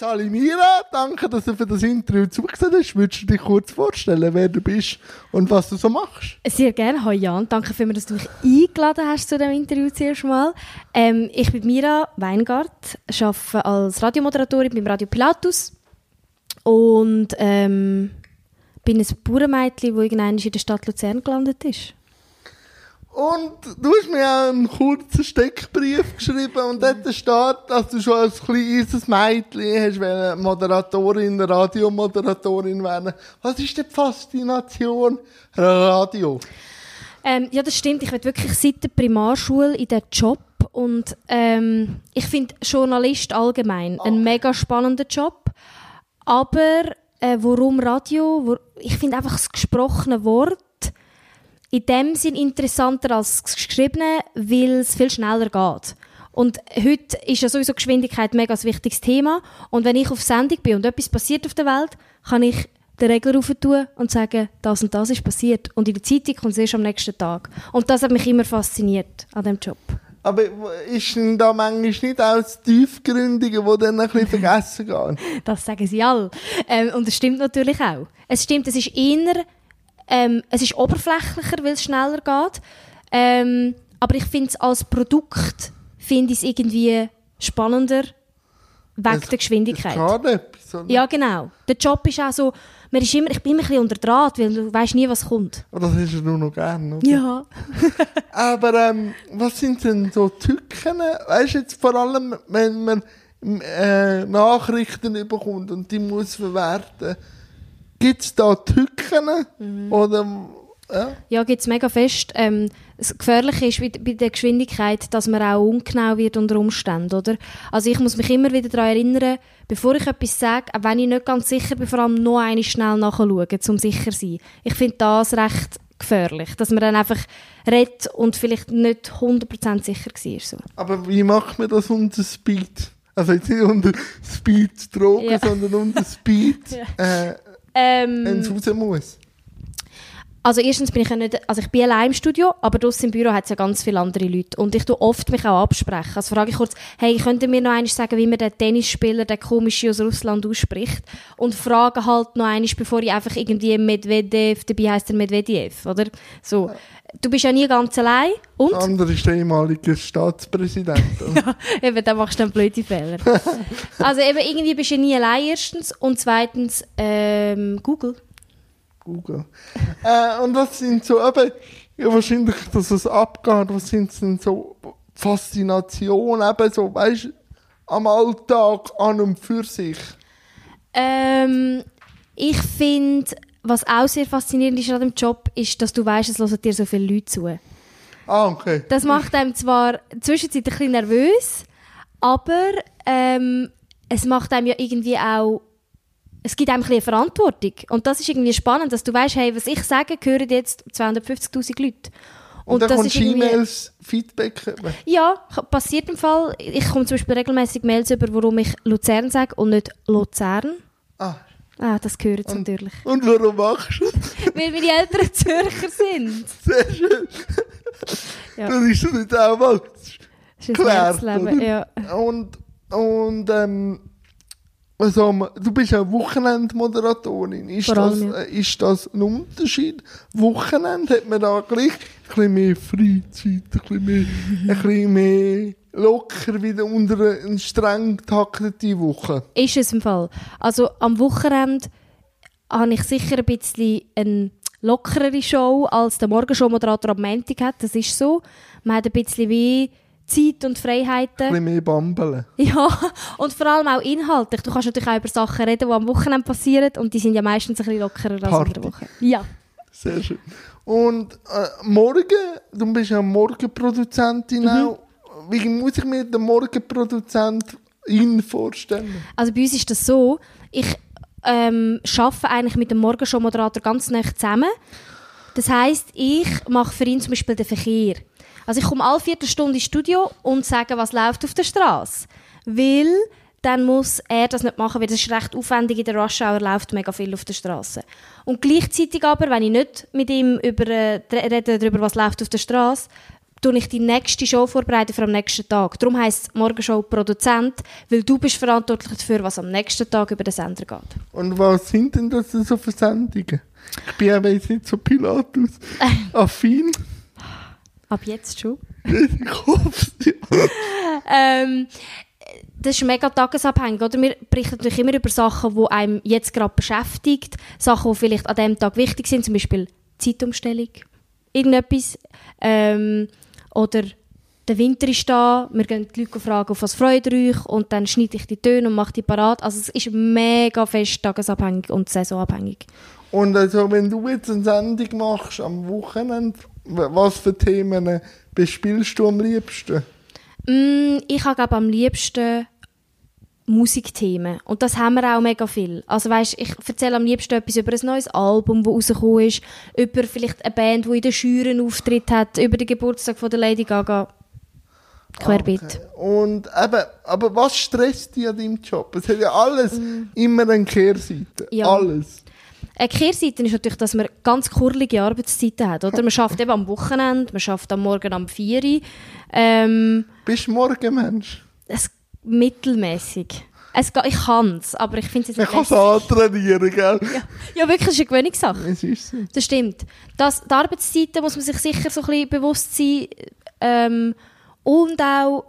Sali Mira, danke, dass du für das Interview zugesehen hast. Würdest du dich kurz vorstellen, wer du bist und was du so machst? Sehr gerne. Hallo Jan, danke vielmals, dass du mich eingeladen hast zu diesem Interview zuerst mal. Ähm, ich bin Mira Weingart, arbeite als Radiomoderatorin beim Radio Pilatus und ähm, bin ein Bauernmädchen, das in der Stadt Luzern gelandet ist. Und du hast mir auch einen kurzen Steckbrief geschrieben und dort steht, dass du schon als kleines Mädchen hast Moderatorin, Radiomoderatorin werden. Was ist denn die Faszination Radio? Ähm, ja, das stimmt. Ich will wirklich seit der Primarschule in den Job und ähm, ich finde Journalist allgemein okay. ein mega spannender Job. Aber äh, warum Radio? Ich finde einfach das gesprochene Wort in dem Sinn interessanter als das Geschriebene, weil es viel schneller geht. Und heute ist ja sowieso Geschwindigkeit ein mega wichtiges Thema. Und wenn ich auf Sendung bin und etwas passiert auf der Welt, kann ich den Regler rauf tun und sagen, das und das ist passiert. Und in der Zeitung kommt es erst am nächsten Tag. Und das hat mich immer fasziniert an diesem Job. Aber ist denn da manchmal nicht auch das Tiefgründige, wo dann ein bisschen vergessen gehen? das sagen sie alle. Ähm, und das stimmt natürlich auch. Es stimmt, es ist eher ähm, es ist oberflächlicher, weil es schneller geht. Ähm, aber ich finde es als Produkt finde ich es irgendwie spannender wegen der Geschwindigkeit. Etwas, ja, genau. Der Job ist auch so, man ist immer, ich bin immer ein bisschen unter Draht, weil du weißt nie, was kommt. Oh, das ist ja nur noch gerne, oder? Ja. Aber ähm, was sind denn so Tücken? Weißt du jetzt vor allem, wenn man äh, Nachrichten bekommt und die muss verwerten Gibt es da Tücken? Mhm. Oder, ja, ja gibt es mega fest. Ähm, das Gefährliche ist bei der Geschwindigkeit, dass man auch ungenau wird unter Umständen, oder? Also ich muss mich immer wieder daran erinnern, bevor ich etwas sage, auch wenn ich nicht ganz sicher bin, vor allem noch einmal schnell nachschauen, um sicher zu sein. Ich finde das recht gefährlich, dass man dann einfach redet und vielleicht nicht 100% sicher war. So. Aber wie macht man das unter Speed? Also jetzt nicht unter Speed Drogen, ja. sondern unter Speed ja. äh, ähm, Wenn es raus muss. Also erstens bin ich ja nicht, also ich bin allein im Studio, aber draussen im Büro hat es ja ganz viele andere Leute und ich tue oft mich auch absprechen. Also frage ich kurz, hey, könnt ihr mir noch einmal sagen, wie man den Tennisspieler, der komische aus Russland ausspricht? Und frage halt noch einmal, bevor ich einfach irgendwie Medvedev, dabei heisst er Medvedev, oder? So. Du bist ja nie ganz allein. Und? Der andere ist der ehemalige Staatspräsident. ja, eben, da machst du dann blöde Fehler. also eben, irgendwie bist du nie allein erstens und zweitens ähm, Google. Google. äh, und was sind so eben, ja, wahrscheinlich, dass es abgeht, was sind denn so Faszinationen, eben so, weißt du, am Alltag an und für sich? Ähm, ich finde, was auch sehr faszinierend ist an dem Job, ist, dass du weißt, es hören dir so viele Leute zu. Ah, okay. Das macht einem zwar zwischendurch ein bisschen nervös, aber ähm, es macht einem ja irgendwie auch es gibt einem ein bisschen Verantwortung. Und das ist irgendwie spannend, dass du weißt, hey, was ich sage, hören jetzt 250.000 Leute. Und, und dann kommt E-Mails, Feedback? Ja, passiert im Fall. Ich komme zum Beispiel regelmäßig Mails über, warum ich Luzern sage und nicht Luzern. Ah. Ah, das gehört und, natürlich. Und warum machst du das? Weil meine Eltern Zürcher sind. Sehr schön. ja. Das ist doch nicht auch mal geklärt. Ja. Und, und ähm, also, du bist ja Wochenendmoderatorin. Ist, das, äh, ist das ein Unterschied? Wochenende hat man da gleich bisschen mehr Freizeit, ein bisschen mehr, ein bisschen mehr locker wieder unter eine streng taktete Woche. Ist es im Fall. Also am Wochenende habe ich sicher ein bisschen eine lockerere Show als der Morgenshow-Moderator am Montag hat. Das ist so. Man hat ein bisschen wie Zeit und Freiheiten. Ein bisschen mehr bambeln. Ja, und vor allem auch inhaltlich. Du kannst natürlich auch über Sachen reden, die am Wochenende passieren und die sind ja meistens ein bisschen lockerer als Party. in der Woche. Ja. Sehr schön. Und äh, morgen, du bist ja Morgenproduzentin mhm. auch. Wie muss ich mir den Morgenproduzentin vorstellen? Also bei uns ist das so, ich ähm, arbeite eigentlich mit dem Morgenshow-Moderator ganz nah zusammen. Das heisst, ich mache für ihn zum Beispiel den Verkehr. Also ich komme alle Viertelstunde ins Studio und sage, was läuft auf der Straße. Weil dann muss er das nicht machen, weil das ist recht aufwendig. In der Rush Hour läuft mega viel auf der Straße. Und gleichzeitig aber, wenn ich nicht mit ihm über, äh, rede darüber, was läuft auf der Straße, tue ich die nächste Show vorbereiten für am nächsten Tag. Darum heisst es Morgenshow Produzent, weil du bist verantwortlich dafür, was am nächsten Tag über den Sender geht. Und was sind denn das so für Sendungen? Ich bin aber jetzt nicht so Pilatus-affin. Ab jetzt schon. ich hoffe es. ähm, das ist mega tagesabhängig, oder? Wir berichten natürlich immer über Sachen, die einem jetzt gerade beschäftigt, Sachen, die vielleicht an dem Tag wichtig sind, zum Beispiel Zeitumstellung, irgendetwas, ähm, oder der Winter ist da, wir gehen die Leute fragen, auf was freut ihr euch und dann schneide ich die Töne und mache die parat. Also es ist mega fest tagesabhängig und saisonabhängig. Und also wenn du jetzt eine Sendung machst am Wochenende, was für Themen bespielst du am liebsten? Mm, ich habe am liebsten Musikthemen. Und das haben wir auch mega viel. Also weißt, ich erzähle am liebsten etwas über ein neues Album, das rausgekommen ist, über vielleicht eine Band, die in den Schüren Auftritt hat, über den Geburtstag von der Lady Gaga. Querbeet. Okay. Und eben, aber was stresst dich an deinem Job? Es hat ja alles mm. immer eine Kehrseite. Ja. Alles. Eine Kehrseite ist natürlich, dass man ganz kurlige Arbeitszeiten hat. Oder? Man schafft eben am Wochenende, man schafft am Morgen um 4 Uhr. Ähm, Bist du Morgenmensch? Es, mittelmäßig. Es, ich kann es, aber ich finde es nicht Man kann es antrainieren, gell? Ja, ja, wirklich, es ist eine Gewöhnungssache. Es ist so. Das stimmt. Das, die Arbeitszeiten muss man sich sicher so ein bisschen bewusst sein. Ähm, und auch,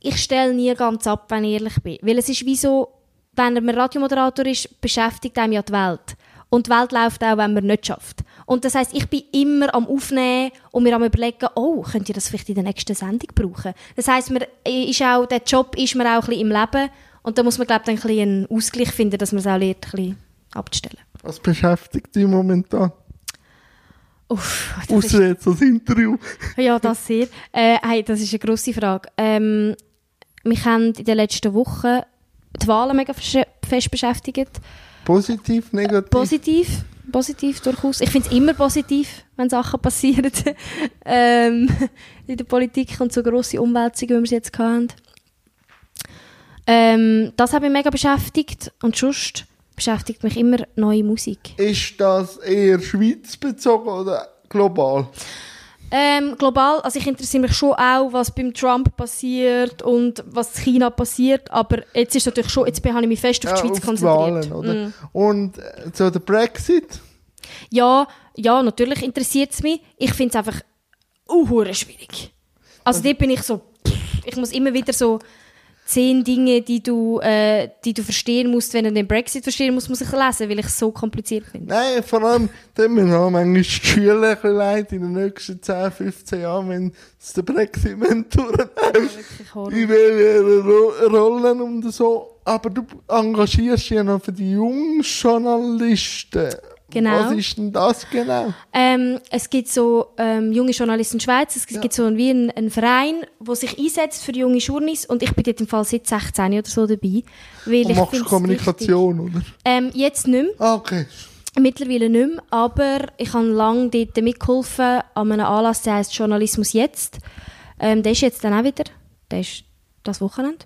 ich stelle nie ganz ab, wenn ich ehrlich bin. Weil es ist wie so, wenn man Radiomoderator ist, beschäftigt einem ja die Welt. Und die Welt läuft auch, wenn man nicht schafft. Und das heißt, ich bin immer am Aufnehmen und mir am überlegen, oh, könnt ihr das vielleicht in der nächsten Sendung brauchen? Das heißt, man ist auch, der Job ist mir auch ein bisschen im Leben und da muss man, glaube ich, ein bisschen einen Ausgleich finden, dass man es auch lernt, ein bisschen abzustellen. Was beschäftigt dich momentan? Uff, Außer jetzt das Interview. ja, das sehr. Äh, hey, das ist eine grosse Frage. Ähm, mich haben in den letzten Wochen die Wahlen mega fest beschäftigt. Positiv, negativ? Positiv, positiv durchaus. Ich finde es immer positiv, wenn Sachen passieren ähm, in der Politik und so grosse Umwälzungen, wie wir sie jetzt hatten. Ähm, das hat mich mega beschäftigt und sonst beschäftigt mich immer neue Musik. Ist das eher schweizbezogen oder global? Ähm, global, also ich interessiere mich schon auch, was beim Trump passiert und was in China passiert, aber jetzt ist natürlich schon, jetzt habe ich mich fest auf die ja, Schweiz auf konzentriert. Die Wahlen, oder? Mm. Und äh, so der Brexit? Ja, ja, natürlich interessiert es mich. Ich finde es einfach uh, schwierig. Also, also dort bin ich so, ich muss immer wieder so zehn Dinge, die du, äh, die du verstehen musst, wenn du den Brexit verstehen musst, muss ich lesen, weil ich es so kompliziert finde. Nein, vor allem, dann wir haben manchmal die Schüler leid in den nächsten 10, 15 Jahren, wenn es den Brexit mentoren. Ja, die wählen Rollen und so. Aber du engagierst dich ja noch für die jungen Journalisten. Genau. Was ist denn das genau? Ähm, es gibt so ähm, junge Journalisten in der Schweiz, es ja. gibt so wie einen, einen Verein, der sich einsetzt für junge Journeys und ich bin dort im Fall seit 16 oder so dabei. Weil und machst Kommunikation, oder? Ähm, jetzt nicht mehr. Ah, okay. Mittlerweile nicht mehr, aber ich habe lange dort mitgeholfen an einem Anlass, der heisst Journalismus jetzt. Ähm, der ist jetzt dann auch wieder, der ist das Wochenende.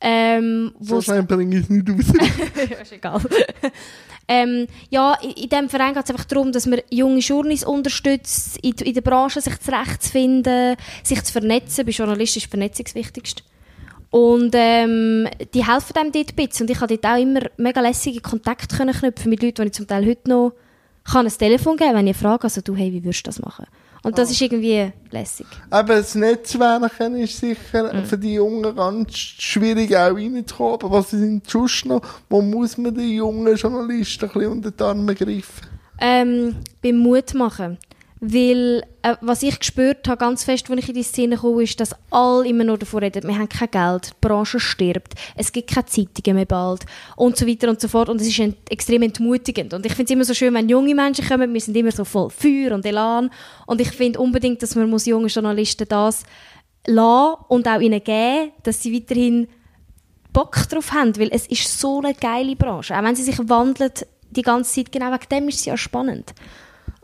Ähm, so schnell bringe ich es nicht raus. ist egal. Ähm, ja, in, diesem Verein geht es einfach darum, dass man junge Journeys unterstützt, in, in der Branche sich zurechtzufinden, sich zu vernetzen. Bei Journalisten ist Vernetzung das Wichtigste. Und ähm, die helfen einem dort ein bisschen. Und ich konnte dort auch immer mega lässige Kontakte knüpfen mit Leuten, die ich zum Teil heute noch kann ein Telefon geben, wenn ich frage, also du, hey, wie würdest du das machen? Und das oh. ist irgendwie lässig. Aber das Netzwerken ist sicher mhm. für die Jungen ganz schwierig auch reinzukommen. Aber was sind sonst noch? Wo muss man die jungen Journalisten ein bisschen unter die Arme greifen? Ähm, beim Mut machen. Weil, äh, was ich gespürt habe, ganz fest, als ich in die Szene komme, ist, dass alle immer nur davon reden, wir haben kein Geld, die Branche stirbt, es gibt keine Zeitungen mehr bald und so weiter und so fort. Und es ist ent extrem entmutigend. Und ich finde es immer so schön, wenn junge Menschen kommen, wir sind immer so voll Feuer und Elan. Und ich finde unbedingt, dass man muss junge Journalisten das lassen und auch ihnen geben, dass sie weiterhin Bock drauf haben, weil es ist so eine geile Branche. Auch wenn sie sich wandelt die ganze Zeit, genau wegen dem ist sie ja spannend.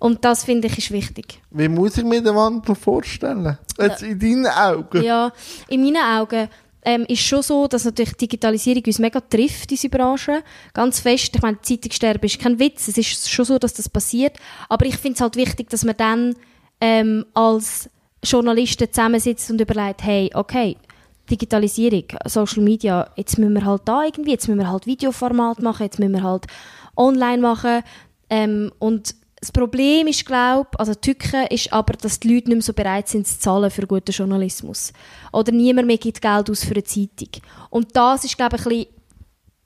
Und das finde ich ist wichtig. Wie muss ich mir den Wandel vorstellen? Jetzt in deinen Augen? Ja, in meinen Augen ähm, ist schon so, dass natürlich Digitalisierung uns mega trifft, diese Branche. Ganz fest. Ich meine, Zeitungssterben ist kein Witz. Es ist schon so, dass das passiert. Aber ich finde es halt wichtig, dass man dann ähm, als Journalisten zusammensitzt und überlegt, hey, okay, Digitalisierung, Social Media, jetzt müssen wir halt da irgendwie, jetzt müssen wir halt Videoformat machen, jetzt müssen wir halt online machen. Ähm, und das Problem ist, glaube also Tücke ist aber, dass die Leute nicht mehr so bereit sind zu zahlen für guten Journalismus. Oder niemand mehr gibt Geld aus für eine Zeitung. Und das ist, glaube ich,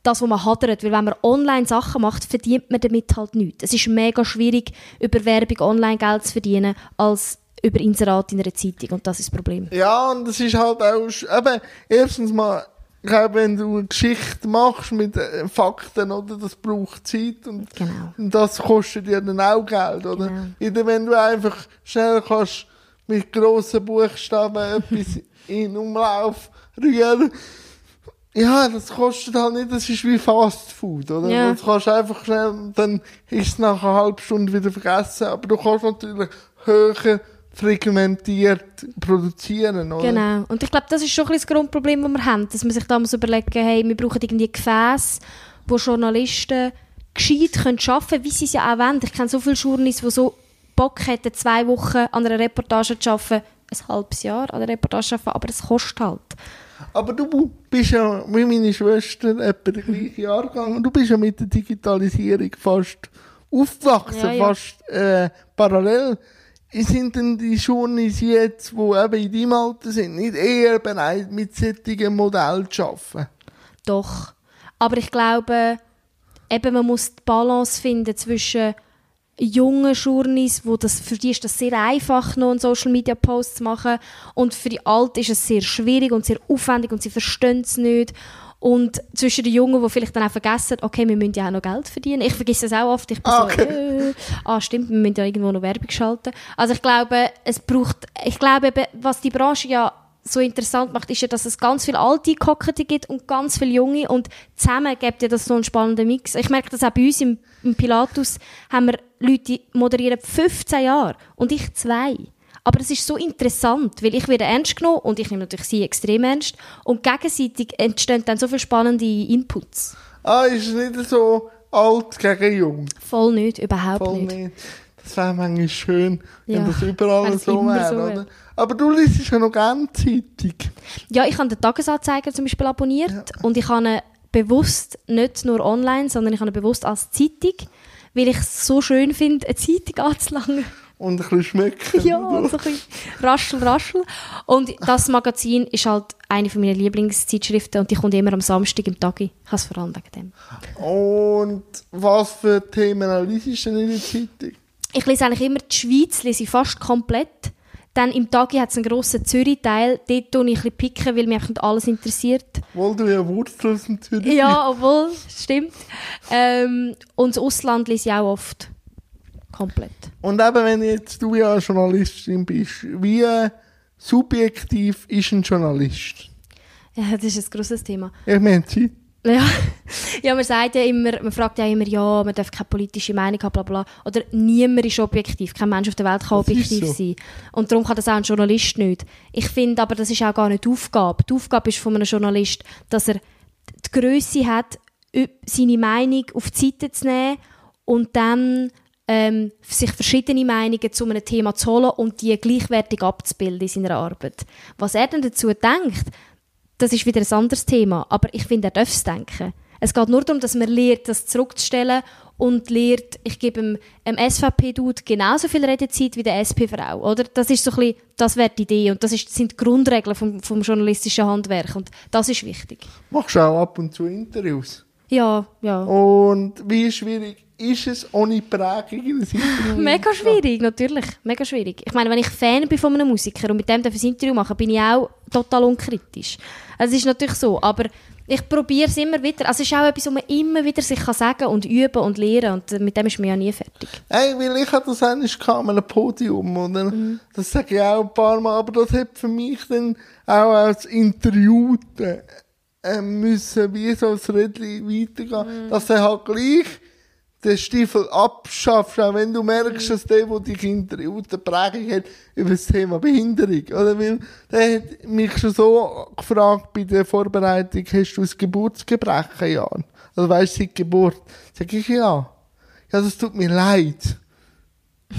das, was man hadert. Weil wenn man online Sachen macht, verdient man damit halt nichts. Es ist mega schwierig, über Werbung online Geld zu verdienen, als über Inserat in einer Zeitung. Und das ist das Problem. Ja, und es ist halt auch, eben, erstens mal, wenn du eine Geschichte machst mit äh, Fakten, oder, das braucht Zeit und, genau. das kostet dir dann auch Geld, oder? Genau. wenn du einfach schnell kannst mit grossen Buchstaben etwas in Umlauf rühren, ja, das kostet halt nicht, das ist wie Fast Food, oder? Ja. Das kannst einfach schnell, dann ist es nach einer halben Stunde wieder vergessen, aber du kannst natürlich höher fragmentiert produzieren, oder? Genau. Und ich glaube, das ist schon ein das Grundproblem, das wir haben, dass man sich damals überlegen, hey, wir brauchen irgendwie Gefäße, wo Journalisten gescheit können arbeiten können, wie sie es ja auch wollen. Ich kenne so viele Journalisten, die so Bock hätten, zwei Wochen an einer Reportage zu arbeiten, ein halbes Jahr an einer Reportage zu arbeiten, aber es kostet halt. Aber du bist ja, wie meine Schwester, etwa der gleiche Jahrgang, und du bist ja mit der Digitalisierung fast aufgewachsen, ja, ja. fast äh, parallel sind denn die Journeys jetzt, die eben in deinem Alter sind, nicht eher bereit, mit solchen Modellen zu arbeiten? Doch. Aber ich glaube, eben, man muss die Balance finden zwischen jungen Journeys, wo das, für die ist das sehr einfach, noch einen Social Media Post zu machen. Und für die Alten ist es sehr schwierig und sehr aufwendig und sie verstehen es nicht. Und zwischen den Jungen, die vielleicht dann auch vergessen, okay, wir müssen ja auch noch Geld verdienen. Ich vergesse das auch oft. Ich bin ah, okay. so, äh, ah, stimmt, wir müssen ja irgendwo noch Werbung schalten. Also ich glaube, es braucht, ich glaube, was die Branche ja so interessant macht, ist ja, dass es ganz viele alte Kockete gibt und ganz viele junge und zusammen gibt ja das so einen spannenden Mix. Ich merke das auch bei uns im, im Pilatus, haben wir Leute, die moderieren 15 Jahre und ich zwei. Aber es ist so interessant, weil ich werde ernst genommen und ich nehme natürlich sie extrem ernst. Und gegenseitig entstehen dann so viele spannende Inputs. Ah, ist es nicht so alt gegen jung? Voll nicht, überhaupt Voll nicht. nicht. Das wäre manchmal schön, ja, wenn das überall so wäre, so oder? Aber du liest ja noch gerne Zeitung. Ja, ich habe den Tagesanzeiger zum Beispiel abonniert ja. und ich habe ihn bewusst nicht nur online, sondern ich habe bewusst als Zeitung, weil ich es so schön finde, eine Zeitung anzulangen und ein bisschen schmecken. Ja, und so ein bisschen raschel, raschel. Und das Magazin ist halt eine meiner Lieblingszeitschriften und die kommt immer am Samstag im Tag. Ich habe es vor allem wegen dem. Und was für Themen liest du denn in der Zeitung? Ich lese eigentlich immer die Schweiz, lese ich fast komplett. Dann im Tag hat es einen grossen Zürich-Teil. Dort tue ich ein bisschen picken, weil mich alles interessiert. Obwohl du ja Wurzeln in Zürich Ja, obwohl, stimmt. Ähm, und das Ausland lese ich auch oft. Komplett. Und eben, wenn jetzt du ja Journalistin bist, wie subjektiv ist ein Journalist? Ja, das ist ein grosses Thema. Ich meine, sie. Ja. ja, man sagt ja immer, man fragt ja immer, ja, man darf keine politische Meinung haben, bla bla. Oder niemand ist objektiv, kein Mensch auf der Welt kann das objektiv so. sein. Und darum kann das auch ein Journalist nicht. Ich finde aber, das ist auch gar nicht die Aufgabe. Die Aufgabe ist von einem Journalist, dass er die Größe hat, seine Meinung auf die Seite zu nehmen und dann ähm, sich verschiedene Meinungen zu einem Thema zu holen und die gleichwertig abzubilden in seiner Arbeit. Was er dann dazu denkt, das ist wieder ein anderes Thema, aber ich finde, er darf es denken. Es geht nur darum, dass man lernt, das zurückzustellen und lernt, ich gebe dem, dem SVP-Dude genauso viel Redezeit wie der SP-Frau, oder? Das ist so ein bisschen, das wäre die Idee und das ist, sind die Grundregeln vom, vom journalistischen Handwerk und das ist wichtig. Machst du auch ab und zu Interviews? Ja, ja. Und wie schwierig ist es ohne Prägung in der Mega schwierig, natürlich. Mega schwierig. Ich meine, wenn ich Fan bin von einem Musiker und mit dem ein Interview mache, bin ich auch total unkritisch. Also es ist natürlich so, aber ich probiere es immer wieder. Also es ist auch etwas, was man immer wieder sich kann sagen und üben und lernen und mit dem ist man ja nie fertig. Hey, weil ich hatte das eigentlich an einem Podium und mhm. das sage ich auch ein paar Mal, aber das hat für mich dann auch als Interviewte äh, müssen wie so ein Rädchen weitergehen, mhm. dass er halt gleich den Stiefel abschaffst, auch wenn du merkst, dass der, der dich interviewt, eine Prägung hat über das Thema Behinderung. Oder? Weil, der hat mich schon so gefragt bei der Vorbereitung, hast du ein Geburtsgebrechen, Jan? Also weißt du, seit Geburt? Sag ich, ja. Ja, das tut mir leid.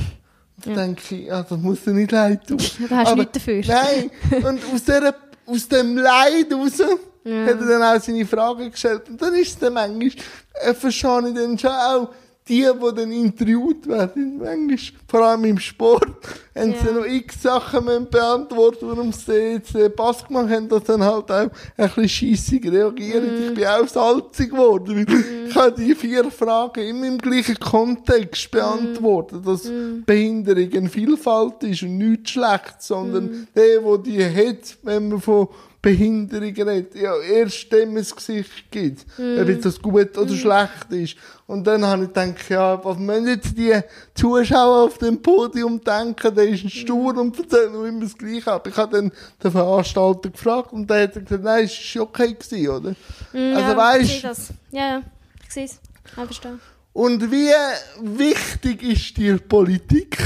Da ja. denke ich, ja, das muss dir nicht leid tun. da hast du nichts dafür. Nein, und aus, der, aus dem Leid raus ja. hat er dann auch seine Fragen gestellt. Und dann ist es dann manchmal, äh, verstehe ich dann schon auch, die, die dann interviewt werden, manchmal, vor allem im Sport, haben sie noch x Sachen beantwortet, warum sie jetzt den Pass gemacht haben, dass dann halt auch ein bisschen scheissig reagieren. Mm. Ich bin auch salzig geworden, weil mm. ich habe die vier Fragen immer im gleichen Kontext beantwortet, dass mm. Behinderung eine Vielfalt ist und nichts schlecht, sondern mm. der, der die hat, wenn man von Behinderung redet, ja, erst dem ein Gesicht gibt, mm. ob das gut oder mm. schlecht ist. Und dann habe ich gedacht, ja, was müssen jetzt die Zuschauer auf dem Podium denken, der ist ein Stur und erzählt nur immer das Gleiche ab. Ich habe dann den Veranstalter gefragt und der hat gesagt, nein, es war okay gewesen, oder? Mm, also, ja, weißt, ich sehe das. Ja, ja, ich sehe es. Ich verstehe. Und wie wichtig ist dir Politik?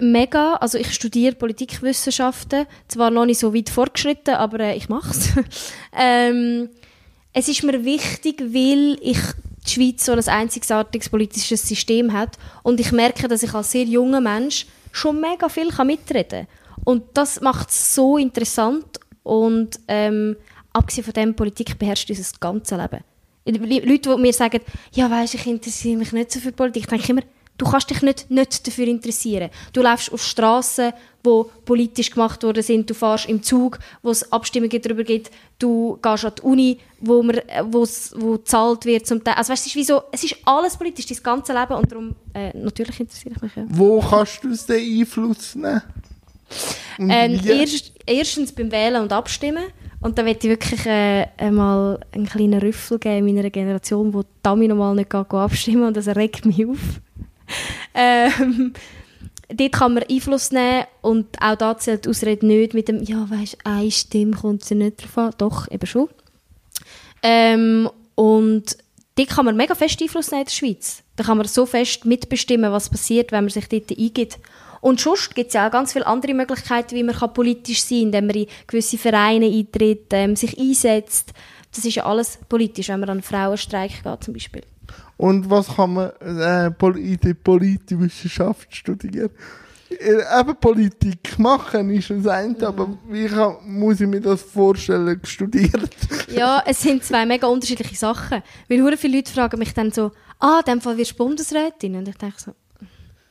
Mega. Also ich studiere Politikwissenschaften, zwar noch nicht so weit fortgeschritten, aber äh, ich mache es. ähm, es ist mir wichtig, weil ich die Schweiz so ein einzigartiges politisches System hat und ich merke, dass ich als sehr junger Mensch schon mega viel mitreden kann. Und das macht es so interessant und ähm, abgesehen von dem, Politik beherrscht unser ganzes Leben. Leute, die mir sagen, ja weisst, ich interessiere mich nicht so für Politik, ich denke immer, Du kannst dich nicht, nicht dafür interessieren. Du läufst auf Straßen, wo politisch gemacht worden sind. Du fährst im Zug, wo es Abstimmungen darüber gibt. Du gehst an die Uni, wo man, wo gezahlt wird zum Teil. Also weißt, es ist wie so, es ist alles politisch, dein ganze Leben und darum äh, natürlich interessiere ich mich. Ja. Wo kannst du den Einfluss nehmen? Ähm, erst, erstens beim Wählen und Abstimmen. Und da möchte ich wirklich äh, einmal einen kleinen Rüffel geben in meiner Generation, wo Tami normal nicht abstimmen und das regt mich auf. ähm, dort kann man Einfluss nehmen und auch da zählt die Ausrede nicht mit dem, ja, weißt eine Stimme kommt sie nicht drauf an. Doch, eben schon. Ähm, und dort kann man mega fest Einfluss nehmen in der Schweiz. Da kann man so fest mitbestimmen, was passiert, wenn man sich dort eingibt. Und sonst gibt es ja auch ganz viele andere Möglichkeiten, wie man politisch sein kann, indem man in gewisse Vereine eintritt, ähm, sich einsetzt. Das ist ja alles politisch, wenn man an einen Frauenstreik geht zum Beispiel. Und was kann man äh, in der Politikwissenschaft studieren? Äh, eben Politik machen ist das eine, mhm. aber wie kann, muss ich mir das vorstellen, studiert? ja, es sind zwei mega unterschiedliche Sachen. Weil sehr viele Leute fragen mich dann so, ah, in dem Fall wirst du Bundesrätin. Und ich denke so,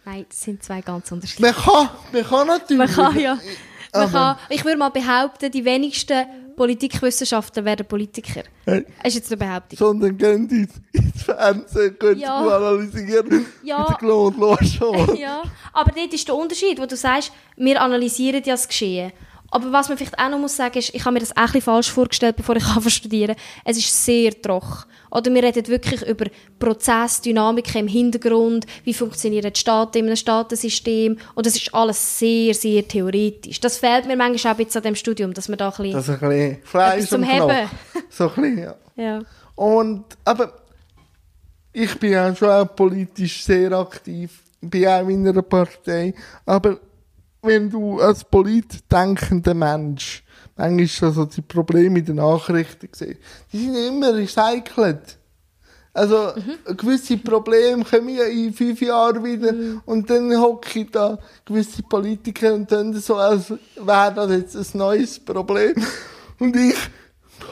nein, das sind zwei ganz unterschiedliche. Man kann, man kann natürlich. Man kann, ja. Man kann, ich würde mal behaupten, die wenigsten Politikwissenschaften werden Politiker. Hey. Das ist jetzt eine Behauptung. Sondern gehen die ins Fernsehen, können ja. analysieren ja. mit Claude schon. ja, aber dort ist der Unterschied, wo du sagst, wir analysieren ja das Geschehen. Aber was man vielleicht auch noch muss sagen ist, ich habe mir das auch ein bisschen falsch vorgestellt, bevor ich studieren Es ist sehr trocken. Oder wir reden wirklich über Prozessdynamiken im Hintergrund, wie funktionieren die Staaten in einem Staatensystem. Und das ist alles sehr, sehr theoretisch. Das fehlt mir manchmal auch ein bisschen an dem Studium, dass man da ein bisschen, das ein bisschen Fleisch zum Heben. So ein bisschen, ja. ja. Und, aber ich bin ja schon auch politisch sehr aktiv, bin auch in einer Partei, aber wenn du als politdenkender Mensch manchmal so die Probleme in den Nachrichten siehst, die sind immer recycelt. Also, mhm. gewisse Probleme kommen ja in fünf Jahren wieder mhm. und dann hocke ich da gewisse Politiker und dann so, als wäre das jetzt ein neues Problem. Und ich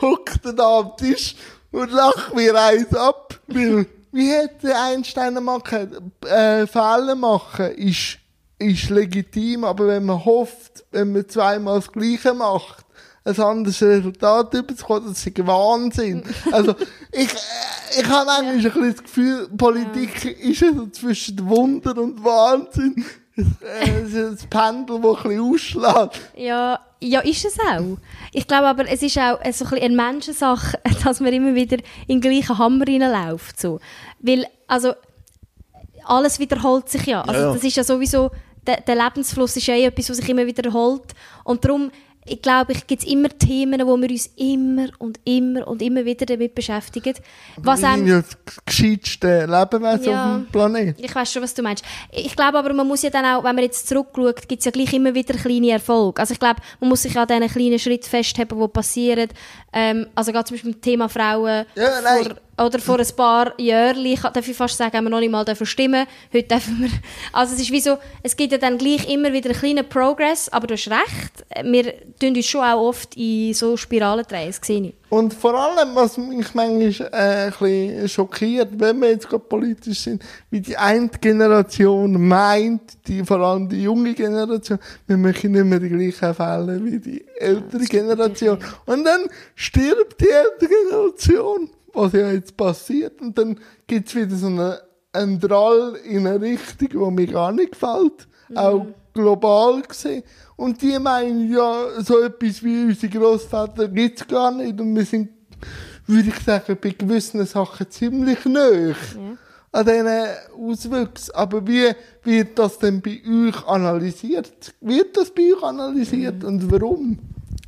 hocke da am Tisch und lache mir eins ab, weil, wie hätte Einstein mal gesagt, äh, Fehler machen ist ist legitim, aber wenn man hofft, wenn man zweimal das Gleiche macht, ein anderes Resultat überzukommen, das ist Wahnsinn. Also, ich, ich habe eigentlich ja. ein bisschen das Gefühl, Politik ja. ist so zwischen Wunder und Wahnsinn. Es ist ein Pendel, das ein bisschen ausschlägt. Ja, ja, ist es auch. Ich glaube aber, es ist auch so ein bisschen eine Menschensache, dass man immer wieder in den gleichen Hammer reinläuft. So. Weil, also, alles wiederholt sich ja. Also, ja. das ist ja sowieso der, der Lebensfluss ist ja eh etwas, was sich immer wiederholt. Und darum, ich glaube, ich gibt es immer Themen, wo wir uns immer und immer und immer wieder damit beschäftigen. Was wir sind ja das gescheiteste Lebewesen ja, auf dem Planeten. Ich weiß schon, was du meinst. Ich glaube aber, man muss ja dann auch, wenn man jetzt zurückschaut, gibt es ja gleich immer wieder kleine Erfolge. Also ich glaube, man muss sich an diesen kleinen Schritt festhalten, die passieren. Ähm, also gerade zum Beispiel beim Thema Frauen. Ja, nein. Vor, oder vor ein paar Jahren, darf ich fast sagen, haben wir noch nicht mal stimmen Heute dürfen wir, also es ist wie so, es gibt ja dann gleich immer wieder einen kleinen Progress, aber du hast recht, wir tun uns schon auch oft in so Spiralen drehen, das sehe ich. Und vor allem, was mich manchmal äh, ein bisschen schockiert, wenn wir jetzt gerade politisch sind, wie die eine Generation meint, die, vor allem die junge Generation, wir machen nicht mehr die gleichen Fälle wie die ältere Generation. Und dann stirbt die ältere Generation was ja jetzt passiert. Und dann gibt es wieder so einen, einen Drall in eine Richtung, die mir gar nicht gefällt. Mhm. Auch global gesehen. Und die meinen ja, so etwas wie unsere Großväter gibt es gar nicht. Und wir sind, würde ich sagen, bei gewissen Sachen ziemlich nöch. Ja. An diesen Auswüchsen. Aber wie wird das denn bei euch analysiert? Wird das bei euch analysiert mhm. und warum?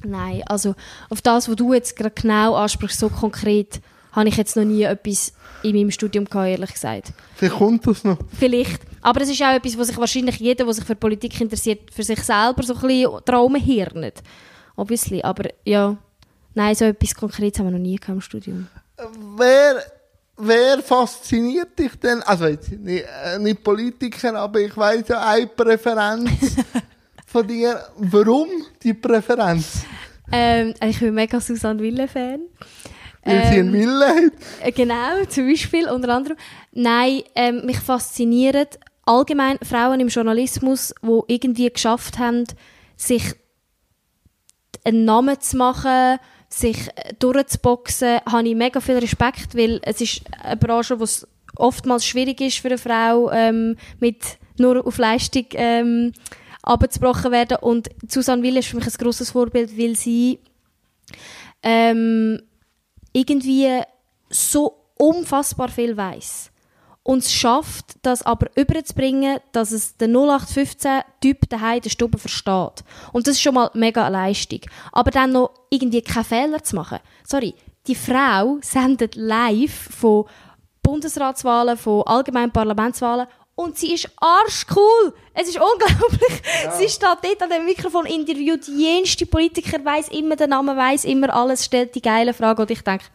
Nein, also auf das, was du jetzt gerade genau ansprichst, so konkret, habe ich jetzt noch nie etwas in meinem Studium gehabt, ehrlich gesagt. Vielleicht kommt das noch. Vielleicht. Aber es ist auch etwas, was sich wahrscheinlich jeder, der sich für Politik interessiert, für sich selber so ein bisschen Traum hirnet. Obviously. Aber ja, nein, so etwas Konkretes haben wir noch nie gehabt im Studium. Wer, wer fasziniert dich denn? Also jetzt nicht, äh, nicht Politiker, aber ich weiß ja eine Präferenz von dir. Warum die Präferenz? Ähm, ich bin mega Susanne Wille-Fan. Weil ähm, sie einen Wille hat? Äh, genau, zum Beispiel, unter anderem. Nein, ähm, mich faszinieren allgemein Frauen im Journalismus, die irgendwie geschafft haben, sich einen Namen zu machen, sich durchzuboxen, habe ich mega viel Respekt, weil es ist eine Branche, wo es oftmals schwierig ist für eine Frau, ähm, mit nur auf Leistung ähm, abgebrochen werden. Und Susanne Will ist für mich ein grosses Vorbild, weil sie ähm, irgendwie so unfassbar viel weiß und es schafft, das aber überzubringen, dass es der 0815-Typ daheim der Stube versteht. Und das ist schon mal mega eine Leistung. Aber dann noch irgendwie keine Fehler zu machen. Sorry, die Frau sendet live von Bundesratswahlen, von allgemeinen Parlamentswahlen und sie ist arschcool. Es ist unglaublich. Ja. Sie steht dort an dem Mikrofon, interviewt jenste Politiker, weiß immer den Namen, weiß immer alles, stellt die geile Frage und ich denke,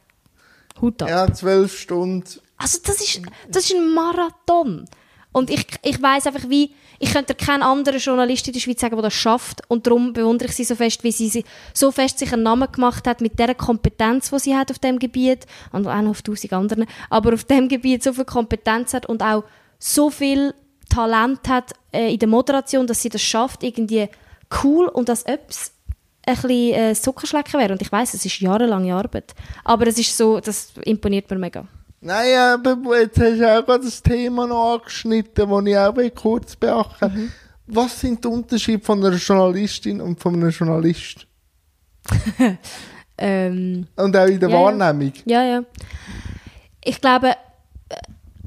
Hut ab. Ja, zwölf Stunden. Also das ist, das ist ein Marathon. Und ich, ich weiß einfach, wie, ich könnte keinen anderen Journalist in der Schweiz sagen, der das schafft. Und darum bewundere ich sie so fest, wie sie so fest sich einen Namen gemacht hat mit der Kompetenz, die sie hat auf dem Gebiet. Und auch noch auf tausend anderen. Aber auf dem Gebiet so viel Kompetenz hat und auch so viel Talent hat äh, in der Moderation, dass sie das schafft, irgendwie cool und als etwas ein bisschen äh, Zuckerschlecken wäre. Und ich weiß, es ist jahrelange Arbeit. Aber es ist so, das imponiert mir mega. Nein, aber jetzt hast du auch gerade das Thema noch angeschnitten, das ich auch kurz beachten mhm. Was sind die Unterschiede von einer Journalistin und von einem Journalist? ähm, und auch in der ja, Wahrnehmung? Ja, ja. Ich glaube,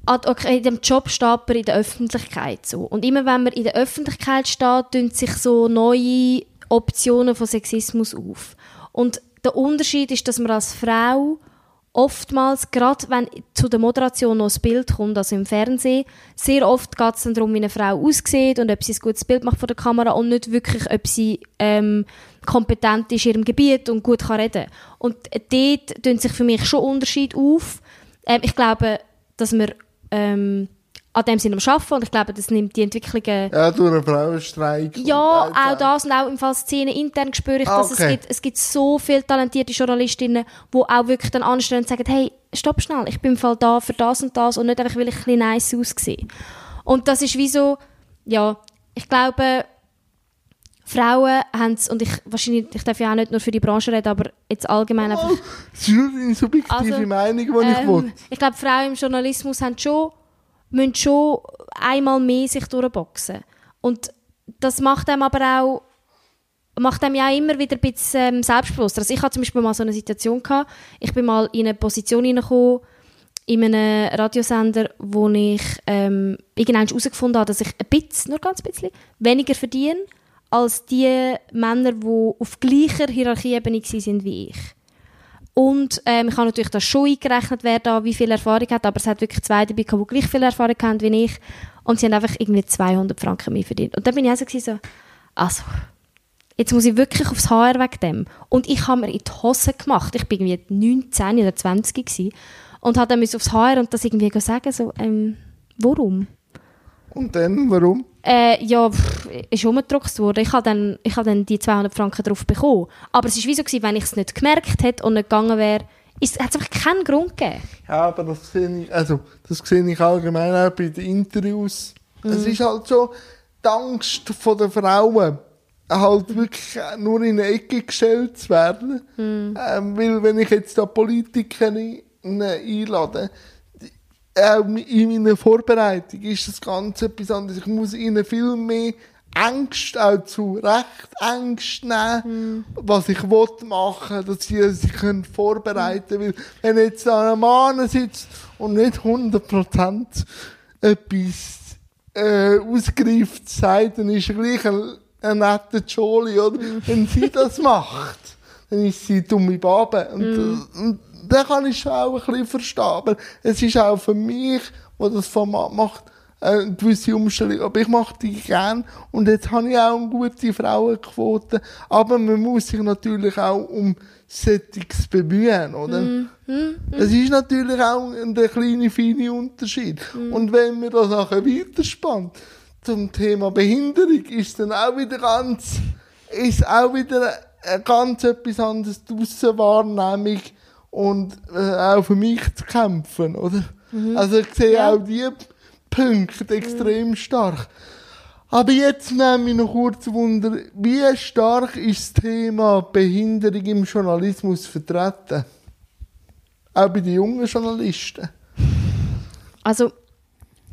okay, in dem Job steht man in der Öffentlichkeit so. Und immer wenn man in der Öffentlichkeit steht, tun sich so neue Optionen von Sexismus auf. Und der Unterschied ist, dass man als Frau oftmals, gerade wenn zu der Moderation noch ein Bild kommt, also im Fernsehen, sehr oft geht es darum, wie eine Frau aussieht und ob sie ein gutes Bild macht vor der Kamera und nicht wirklich, ob sie ähm, kompetent ist in ihrem Gebiet und gut kann reden. Und dort tun sich für mich schon Unterschiede auf. Ähm, ich glaube, dass man ähm, an dem sind am Arbeiten und ich glaube, das nimmt die Entwicklungen... Ja, durch einen Frauenstreik. Ja, auch das und auch im Fall Szenen intern spüre ich, dass okay. es, gibt, es gibt so viele talentierte Journalistinnen, die auch wirklich dann anstehen und sagen, hey, stopp schnell, ich bin im Fall da für das und das und nicht einfach, weil ich ein bisschen nice aussehe. Und das ist wie so, ja, ich glaube, Frauen haben es, und ich, wahrscheinlich, ich darf ja auch nicht nur für die Branche reden, aber jetzt allgemein einfach... Oh, das ist nur eine subjektive also, Meinung, die ähm, ich will. Ich glaube, Frauen im Journalismus haben schon müssen schon einmal mehr sich durchboxen. Und das macht einem aber auch macht einem ja immer wieder ein bisschen ähm, selbstbewusster. Also ich hatte zum Beispiel mal so eine Situation gehabt, ich bin mal in eine Position hineingekommen, in einem Radiosender, wo ich ähm, irgendwann herausgefunden habe, dass ich ein bisschen, nur ganz bisschen, weniger verdiene als die Männer, die auf gleicher Hierarchieebene sind wie ich. Und ähm, ich habe natürlich das schon eingerechnet, wer da wie viel Erfahrung hat, aber es hat wirklich zwei dabei gehabt, die gleich viel Erfahrung haben wie ich. Und sie haben einfach irgendwie 200 Franken mehr verdient. Und dann bin ich also so, also, jetzt muss ich wirklich aufs HR wegen dem. Und ich habe mir in die Hose gemacht. Ich bin irgendwie 19 oder 20 gewesen. Und hat dann aufs HR und das irgendwie sagen, so, ähm, warum? Und dann, warum? Äh, ja, pff, ist umgedruckt worden. Ich habe dann, ich hab dann die 200 Franken drauf bekommen. Aber es war wie so, gewesen, wenn ich es nicht gemerkt hätte und nicht gegangen wäre, hat es einfach keinen Grund gegeben. Ja, aber das sehe ich, also, das sehe ich allgemein auch bei den Interviews. Mhm. Es ist halt so, die Angst der Frauen, halt wirklich nur in eine Ecke gestellt zu werden. Mhm. Ähm, weil wenn ich jetzt da Politiker einlade, auch in meiner Vorbereitung ist das Ganze etwas anderes. Ich muss ihnen viel mehr Angst auch zu Recht Angst nehmen, mhm. was ich will machen, dass sie sich können vorbereiten können. Weil, wenn jetzt da ein Mann sitzt und nicht 100% etwas äh, ausgereift sagt, dann ist er gleich ein, ein netter Jolie, oder? Mhm. Wenn sie das macht, dann ist sie dumme Babe. Und, mhm. und den kann ich schon auch ein bisschen verstehen. Aber es ist auch für mich, wo das Format macht, eine gewisse Umstellung. Aber ich mache die gern. Und jetzt habe ich auch eine gute Frauenquote. Aber man muss sich natürlich auch um Settings bemühen, oder? Mm, mm, Es ist natürlich auch ein kleiner, feiner Unterschied. Mm. Und wenn man das nachher weiterspannt zum Thema Behinderung, ist dann auch wieder ganz, ist auch wieder ganz etwas anderes die Aussenwahrnehmung und äh, auch für mich zu kämpfen, oder? Mhm. Also ich sehe ja. auch die Punkte extrem mhm. stark. Aber jetzt nehme ich noch kurz Wunder, wie stark ist das Thema Behinderung im Journalismus vertreten? Auch bei den jungen Journalisten? Also,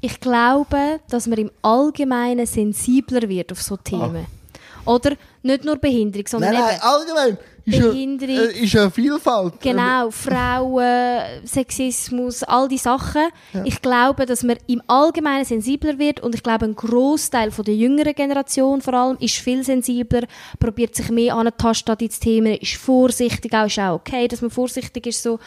ich glaube, dass man im Allgemeinen sensibler wird auf so Themen. Ah. Oder nicht nur Behinderung, sondern nein, nein, allgemein. Behinderung. Ist ja, äh, ist ja Vielfalt. Genau, Frauen, Sexismus, all die Sachen. Ja. Ich glaube, dass man im Allgemeinen sensibler wird und ich glaube, ein Großteil der jüngeren Generation vor allem ist viel sensibler, probiert sich mehr an an die Themen, ist vorsichtig, auch ist auch okay, dass man vorsichtig ist. So.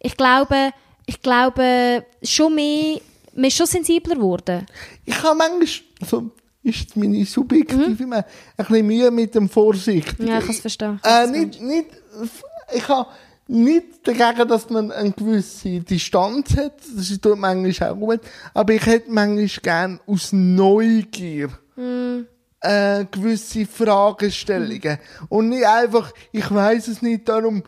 Ich glaube, ich glaube schon mehr, man ist schon sensibler geworden. Ich habe manchmal so ist meine subjektive mhm. ein bisschen Mühe mit dem Vorsicht. Ja, ich kann es verstehen. Äh, nicht, nicht, ich habe nicht dagegen, dass man eine gewisse Distanz hat. Das ist manchmal auch gut. Aber ich hätte manchmal gerne aus Neugier mhm. äh, gewisse Fragestellungen. Mhm. Und nicht einfach, ich weiß es nicht, darum,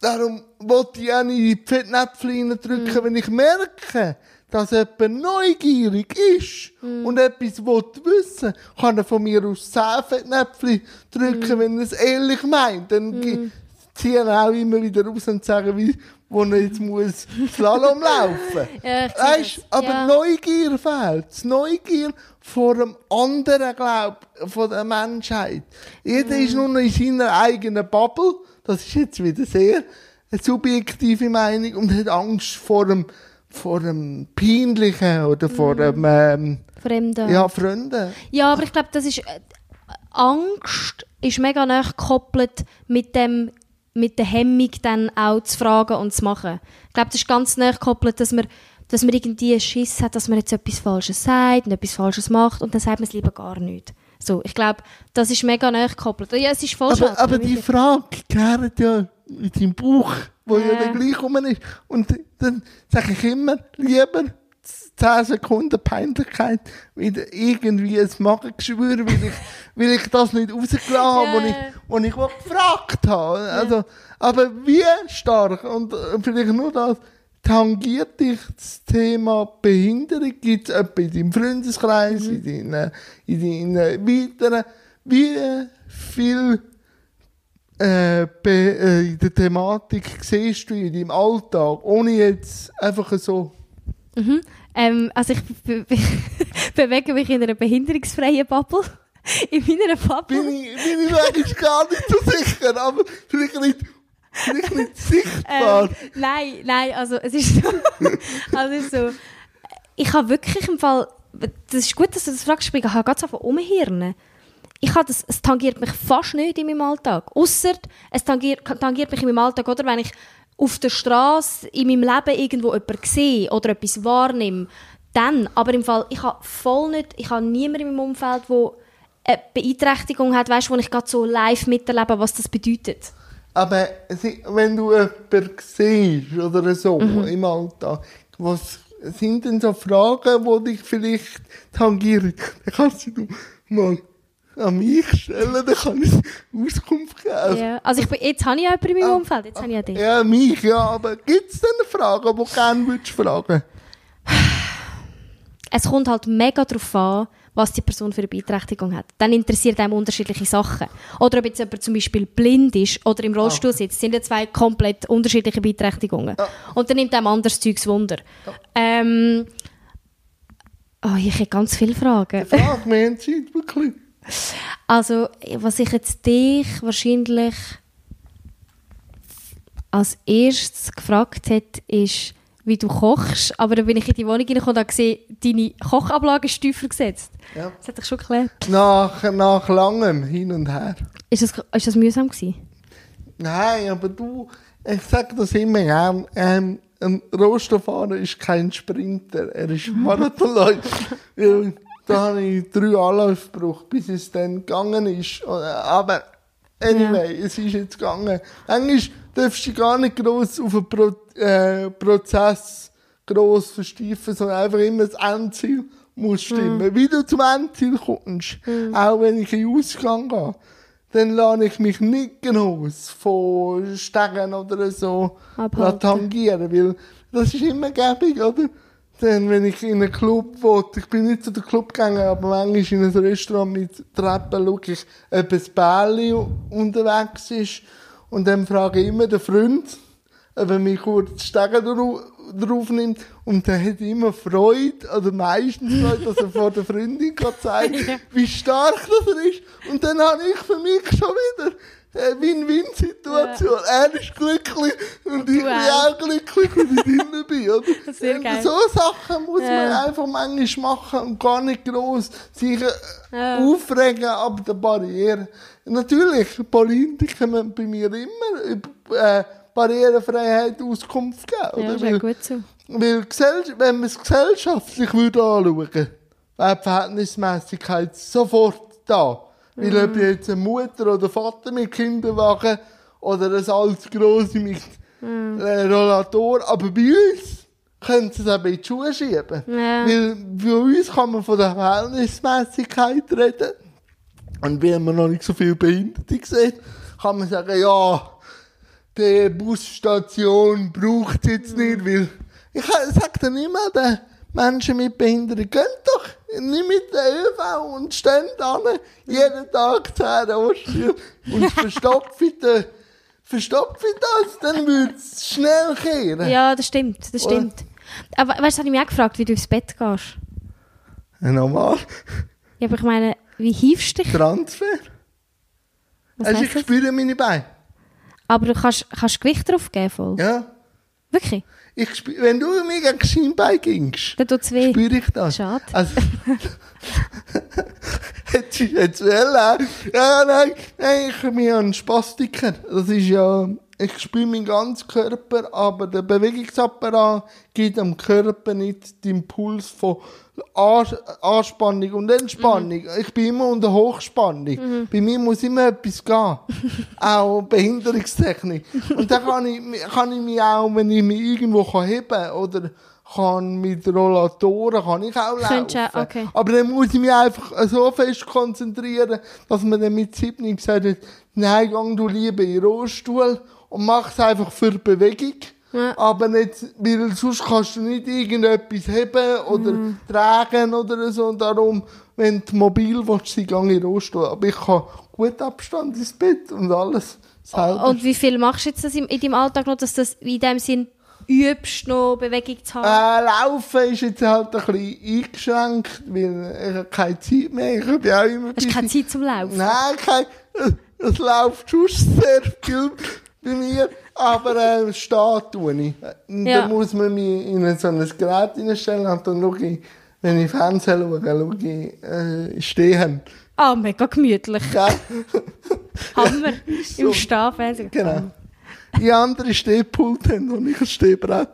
darum wollte ich auch nicht in die Fettnäpfchen drücken, mhm. wenn ich merke, dass jemand neugierig ist mm. und etwas wissen kann er von mir aus 10 Fettnäpfchen drücken, mm. wenn er es ehrlich meint. Dann mm. ziehen er auch immer wieder raus und sagen, wie, wo er jetzt muss Slalom laufen. ja, weißt, aber ja. Neugier fehlt. Neugier vor dem anderen Glaub von der Menschheit. Jeder ist nur noch in seiner eigenen Bubble. Das ist jetzt wieder sehr eine subjektive Meinung und hat Angst vor dem vor einem Peinlichen oder vor einem... Ähm, Fremden. Ja, Fremden. Ja, aber ich glaube, das ist... Äh, Angst ist mega nah gekoppelt mit dem mit der Hemmung dann auch zu fragen und zu machen. Ich glaube, das ist ganz nah gekoppelt, dass man, dass man irgendwie einen Schiss hat, dass man jetzt etwas Falsches sagt und etwas Falsches macht und dann sagt man es lieber gar nicht. So, ich glaube, das ist mega nah gekoppelt. Ja, es ist voll Aber, aber die Frage kehrt ja in deinem Buch wo ja, dann gleich rum ist. Und dann sage ich immer, lieber 10 Sekunden Peinlichkeit, wieder irgendwie ein Magengeschwür, weil ich, weil ich das nicht rausgelassen habe, yeah. wo ich, wo ich gefragt habe. Also, aber wie stark, und vielleicht nur das, tangiert dich das Thema Behinderung? Gibt es in deinem Freundeskreis, mhm. in deinen, in deinen weiteren, wie viel äh, äh, in der Thematik siehst du in deinem Alltag, ohne jetzt einfach so... Mhm. Ähm, also ich be be bewege mich in einer behinderungsfreien Bubble. in meiner Bubble. Bin ich, bin ich eigentlich gar nicht so sicher, aber vielleicht nicht... Vielleicht nicht sichtbar. Ähm, nein, nein, also es ist so, also so, ich habe wirklich im Fall, das ist gut, dass du das fragst, ich habe ganz einfach umhirnen ich habe das, es tangiert mich fast nicht in meinem Alltag. Ausser, es tangiert, tangiert mich in meinem Alltag, oder wenn ich auf der Straße in meinem Leben irgendwo jemanden sehe oder etwas wahrnehme, dann. Aber im Fall, ich habe voll nicht, ich habe niemanden in meinem Umfeld, der eine Beeinträchtigung hat, weißt, wo ich gerade so live miterlebe, was das bedeutet. Aber wenn du jemanden siehst oder so mhm. im Alltag, was sind denn so Fragen, die dich vielleicht tangieren? Dann kannst du mal an mich stellen, dann kann ich Auskunft geben. Ja, also ich bin, jetzt habe ich jemanden in meinem ah, Umfeld, jetzt habe ich dich. Ja, mich, ja, aber gibt es denn Fragen, die du gerne würdest fragen Es kommt halt mega darauf an, was die Person für eine Beeinträchtigung hat. Dann interessiert einem unterschiedliche Sachen. Oder ob jetzt jemand zum Beispiel blind ist oder im Rollstuhl ah. sitzt, sind ja zwei komplett unterschiedliche Beeinträchtigungen. Ja. Und dann nimmt einem anderes Zeugs Wunder. Ja. Ähm, oh, ich habe ganz viele Fragen. Frag, haben Zeit, wirklich. Also, was ich jetzt dich wahrscheinlich als erstes gefragt hätte, ist, wie du kochst. Aber dann bin ich in die Wohnung reingekommen und habe gesehen, deine Kochablage ist tiefer gesetzt. Ja. Das hat dich schon geklärt. Nach, nach langem Hin und Her. Ist das, ist das mühsam gewesen? Nein, aber du, ich sage das immer gern, ähm, ein Rohstofffahrer ist kein Sprinter, er ist Marathonläufer. Da habe ich drei Anläufe gebraucht, bis es dann gegangen ist. Aber anyway, ja. es ist jetzt gegangen. Eigentlich darfst du gar nicht gross auf einen Pro äh, Prozess gross versteifen, sondern einfach immer das Endziel muss stimmen. Mhm. Wie du zum Endziel kommst, mhm. auch wenn ich in den Ausgang gehe, dann lasse ich mich nicht aus von Stegen oder so tangieren, weil das ist immer gäbig, oder? Dann, wenn ich in einen Club will, ich bin nicht zu den Club gegangen, aber manchmal in ein Restaurant mit Treppen schaue ich, ob ein Bärli unterwegs ist. Und dann frage ich immer den Freund, ob er mich kurz Stegen drauf nimmt. Und der hat immer Freude, oder meistens Freude, dass er vor der Freundin zeigen wie stark das er ist. Und dann habe ich für mich schon wieder Win-Win-Situation. Ja. Er ist glücklich und ich bin auch glücklich, wenn ich drin bin. Oder? Sehr geil. So Sachen muss ja. man einfach manchmal machen und gar nicht gross sich äh, ja. aufregen ab der Barriere. Natürlich, Politiker müssen bei mir immer über äh, Barrierefreiheit Auskunft geben. Oder? Ja, weil, gut so. Weil wenn man es gesellschaftlich würde anschauen würde, wäre die Verhältnismäßigkeit sofort da. Weil ob jetzt eine Mutter oder Vater mit Kinderwagen oder ein altes Grosse mit äh, Rollator, aber bei uns können sie es auch in die Schuhe schieben. Ja. Weil für uns kann man von der Verhältnismäßigkeit reden. Und wenn man noch nicht so viel Behinderte sieht, kann man sagen, ja, die Busstation braucht es jetzt nicht, weil ich sage dann immer, den Menschen mit Behinderung, gehen doch nicht mit der ÖV und stehen da jeden Tag 10 Ostern und verstopfen verstopfen das, dann würde es schnell kehren. Ja, das stimmt, das stimmt. Aber weißt du, habe ich mich auch gefragt, wie du ins Bett gehst. Ja, normal. Ja, aber ich meine, wie hiefst du dich? Transfer. Was also ich spüre meine Beine. Aber du kannst, kannst Gewicht drauf geben, voll? Ja. Wirklich? Ich spür, wenn du mir gegen Schienbein gingst, dann tut's weh. spüre ich das. Schade. Also, jetzt ist jetzt well, Ja, nein, nein, ich bin ja ein Spastiker. Das ist ja, ich spüre meinen ganzen Körper, aber der Bewegungsapparat gibt am Körper nicht den Impuls von Anspannung und Entspannung. Mhm. Ich bin immer unter Hochspannung. Mhm. Bei mir muss immer etwas gehen. auch Behinderungstechnik. Und dann kann ich, kann ich mich auch, wenn ich mich irgendwo heben kann oder kann mit Rollatoren kann ich auch laufen. Ja, okay. Aber dann muss ich mich einfach so fest konzentrieren, dass man dann mit 7 gesagt hat, nein, gang du lieber in den Rollstuhl und mach es einfach für Bewegung. Ja. Aber nicht, weil sonst kannst du nicht irgendetwas heben oder mhm. tragen oder so. Und darum, wenn du mobil willst, sie den Rollstuhl. Aber ich kann gut Abstand ins Bett und alles selber. Und wie viel machst du jetzt das in, in deinem Alltag noch, dass das in dem Sinn übst, noch Bewegung zu haben? Äh, Laufen ist jetzt halt ein bisschen eingeschränkt, weil ich habe keine Zeit mehr. Ich habe auch immer Hast du keine Zeit zum Laufen? Nein, kein, es läuft schon sehr viel bei mir, aber äh, stehen tue ich. Ja. Dann muss man mich in so ein Gerät hineinstellen und dann schaue ich, wenn ich Fernsehen schaue, schaue ich äh, stehen. Ah, oh, mega gemütlich. Ja. Hammer, so. im Stehfernsehen. Genau. Die andere Stehpult haben und ich ein Stehbrett.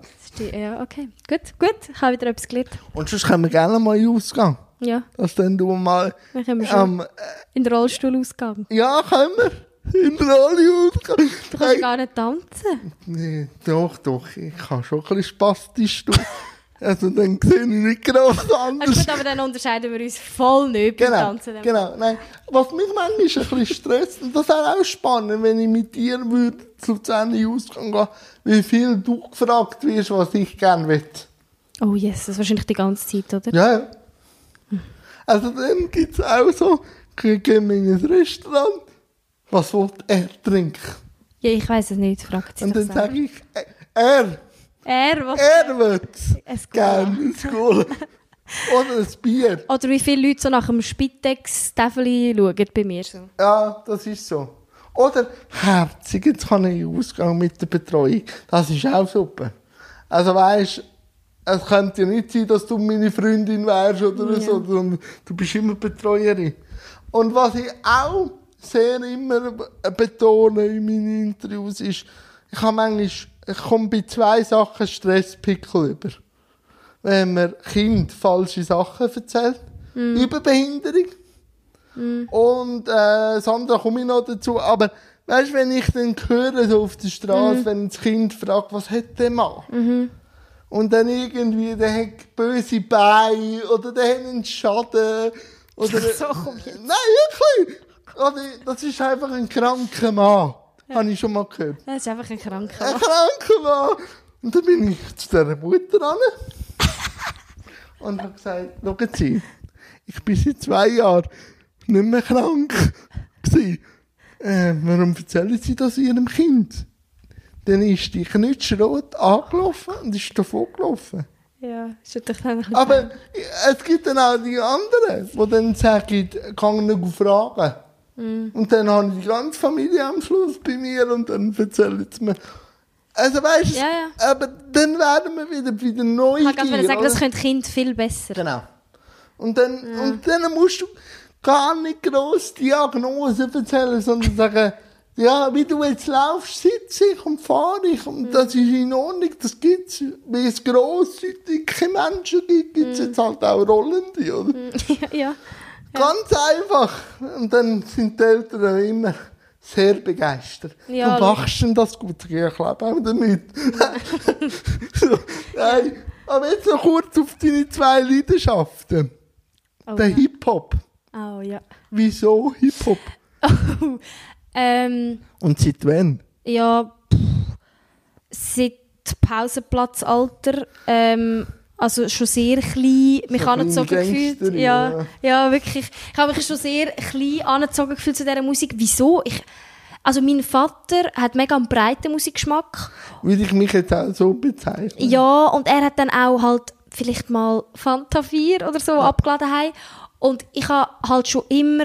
Ja, okay. Gut, gut. Ich habe wieder etwas gelernt. Und sonst können wir gerne mal Ausgang. Ja. Dass dann du mal... Dann können wir schon ähm, in den Rollstuhl ausgehen. Ja, können wir. Alle ausgegangen. Du kannst gar nicht tanzen. Nee, doch, doch, ich kann schon ein bisschen spastisch tun. Also dann sehe ich nicht genau was anderes. Also gut, aber dann unterscheiden wir uns voll nicht beim Genau, Tanzen. genau. Nein, was mich manchmal ein bisschen stresst, und das wäre auch spannend, wenn ich mit dir würde zu Luzern ausgehen gehen, wie viel du gefragt wirst, was ich gerne will. Oh yes, das ist wahrscheinlich die ganze Zeit, oder? Ja, ja. Also dann gibt es auch so, gehen wir in ein Restaurant, was will er trinken? Ja, ich weiß es nicht, fragt sie Und dann sage ich, äh, er, Er, was? er geht. gerne Cola. Oder ein Bier. Oder wie viele Leute so nach dem Spitex-Täfeli schauen bei mir so. Ja, das ist so. Oder herzig, jetzt kann ich ausgehen mit der Betreuung. Das ist auch super. Also weißt, es könnte ja nicht sein, dass du meine Freundin wärst oder Ja. so, du bist immer Betreuerin. Und was ich auch sehr immer betone in meinen Interviews ist, ich habe manchmal, ich komme bei zwei Sachen Stresspickel über. Wenn man Kind falsche Sachen erzählt, über Behinderung, und äh, das andere komme ich noch dazu. Aber weißt du, wenn ich dann höre, so auf der Straße, wenn das Kind fragt, was hat der Mann? Und dann irgendwie, der hat böse Beine oder der hat einen Schaden. Oder, So, komm jetzt. Nein, wirklich! Oder, das ist einfach ein kranker Mann. Habe ich schon mal gehört. Das ist einfach ein kranker Ein Mann. kranker Mann. Und dann bin ich zu dieser Mutter ran und habe gesagt, schauen Sie, ich bin seit zwei Jahren nicht mehr krank gewesen. Äh, warum erzählen Sie das Ihrem Kind? Dann ist die knutschrot angelaufen und ist davon gelaufen. Ja, ist natürlich dann ein Aber es gibt dann auch die anderen, die dann sagen, kann ich nicht fragen. Und dann habe ich die ganze Familie am Schluss bei mir und dann erzählen sie mir. Also weißt du, Ja, aber dann werden wir wieder, wieder neu. Ich gerade sagen, das können Kind viel besser. Genau. Und dann, und dann musst du gar nicht gross Diagnosen erzählen, sondern sagen, ja, wie du jetzt laufst, sitze ich und fahre ich. Und das ist in Ordnung, das gibt's. Wie es grosse, dicke Menschen gibt, gibt's jetzt halt auch rollende, oder? ja, ja. Ganz einfach. Und dann sind die Eltern immer sehr begeistert. Ja, du machst denn das gut? Ich glaube auch damit. so, nein. Aber jetzt noch kurz auf deine zwei Leidenschaften. Oh, Der ja. Hip-Hop. Oh ja. Wieso Hip-Hop? Ähm, Und seit wann? ja, pff, seit Pausenplatzalter, ähm, also schon sehr klein, mich So angezogen gefühlt. Ja, ja. ja, wirklich. Ich habe mich schon sehr klein angezogen gefühlt zu dieser Musik. Wieso? Ich, also mein Vater hat mega einen breiten Musikgeschmack. Würde ich mich jetzt auch so bezeichnen? Ja, und er hat dann auch halt vielleicht mal Fanta 4 oder so abgeladen heim. Und ich habe halt schon immer,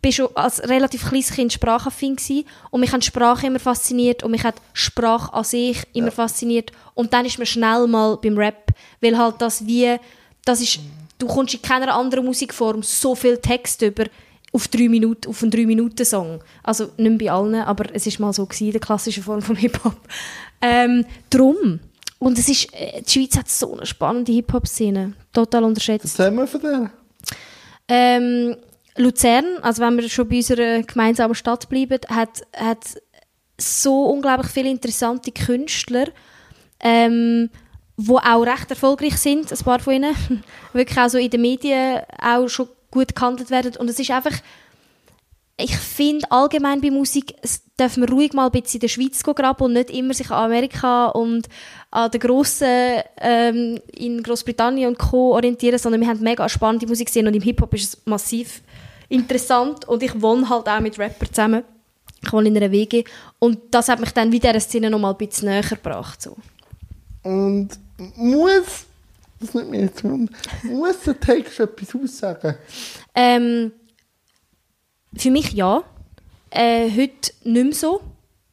bin schon als relativ kleines Kind sprachaffin gewesen. Und mich hat Sprache immer fasziniert und mich hat Sprache an sich immer fasziniert. Und dann ist mir schnell mal beim Rap, weil halt das wie, das ist, du kommst in keiner anderen Musikform so viel Text über auf drei Minuten, auf einen 3-Minuten-Song. Also nicht bei allen, aber es ist mal so gewesen, der klassischen Form vom Hip-Hop. Ähm, drum. Und es ist, äh, die Schweiz hat so eine spannende Hip-Hop-Szene. Total unterschätzt. Erzähl mal von der. Ähm, Luzern, also wenn wir schon bei unserer gemeinsamen Stadt bleiben, hat, hat so unglaublich viele interessante Künstler, ähm, die auch recht erfolgreich sind, ein paar von ihnen, wirklich auch so in den Medien auch schon gut gehandelt werden. Und es ist einfach, ich finde allgemein bei Musik, es darf man ruhig mal ein bisschen in der Schweiz graben und nicht immer sich an Amerika und an den grossen ähm, in Großbritannien und Co. orientieren, sondern wir haben mega spannende Musik gesehen und im Hip-Hop ist es massiv interessant und ich wohne halt auch mit Rappern zusammen. Ich wohne in einer WG und das hat mich dann wieder der Szene noch mal ein bisschen näher gebracht. So. Und muss, das nimmt mich jetzt wunder, muss der Text etwas aussagen? Ähm, für mich ja. Äh, heute nicht mehr so.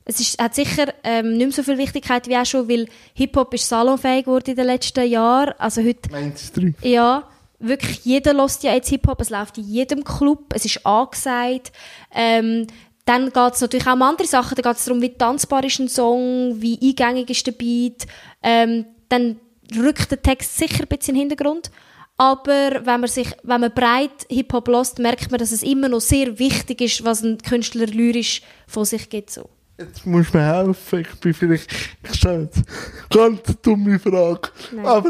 Es ist, hat sicher ähm, nicht mehr so viel Wichtigkeit wie auch schon, weil Hip-Hop ist salonfähig geworden in den letzten Jahren. Also heute, Meins drei. ja, wirklich jeder lässt ja jetzt Hip-Hop. Es läuft in jedem Club. Es ist angesagt. Ähm, dann geht es natürlich auch um andere Sachen. Da geht es darum, wie tanzbar ist ein Song, wie eingängig ist der Beat. Ähm, dann rückt der Text sicher ein bisschen in den Hintergrund. Aber wenn man, sich, wenn man breit Hip-Hop lässt, merkt man, dass es immer noch sehr wichtig ist, was ein Künstler lyrisch von sich gibt. So. Jetzt musst du mir helfen. Ich bin vielleicht, jetzt ganz dumme Frage. Nein. Aber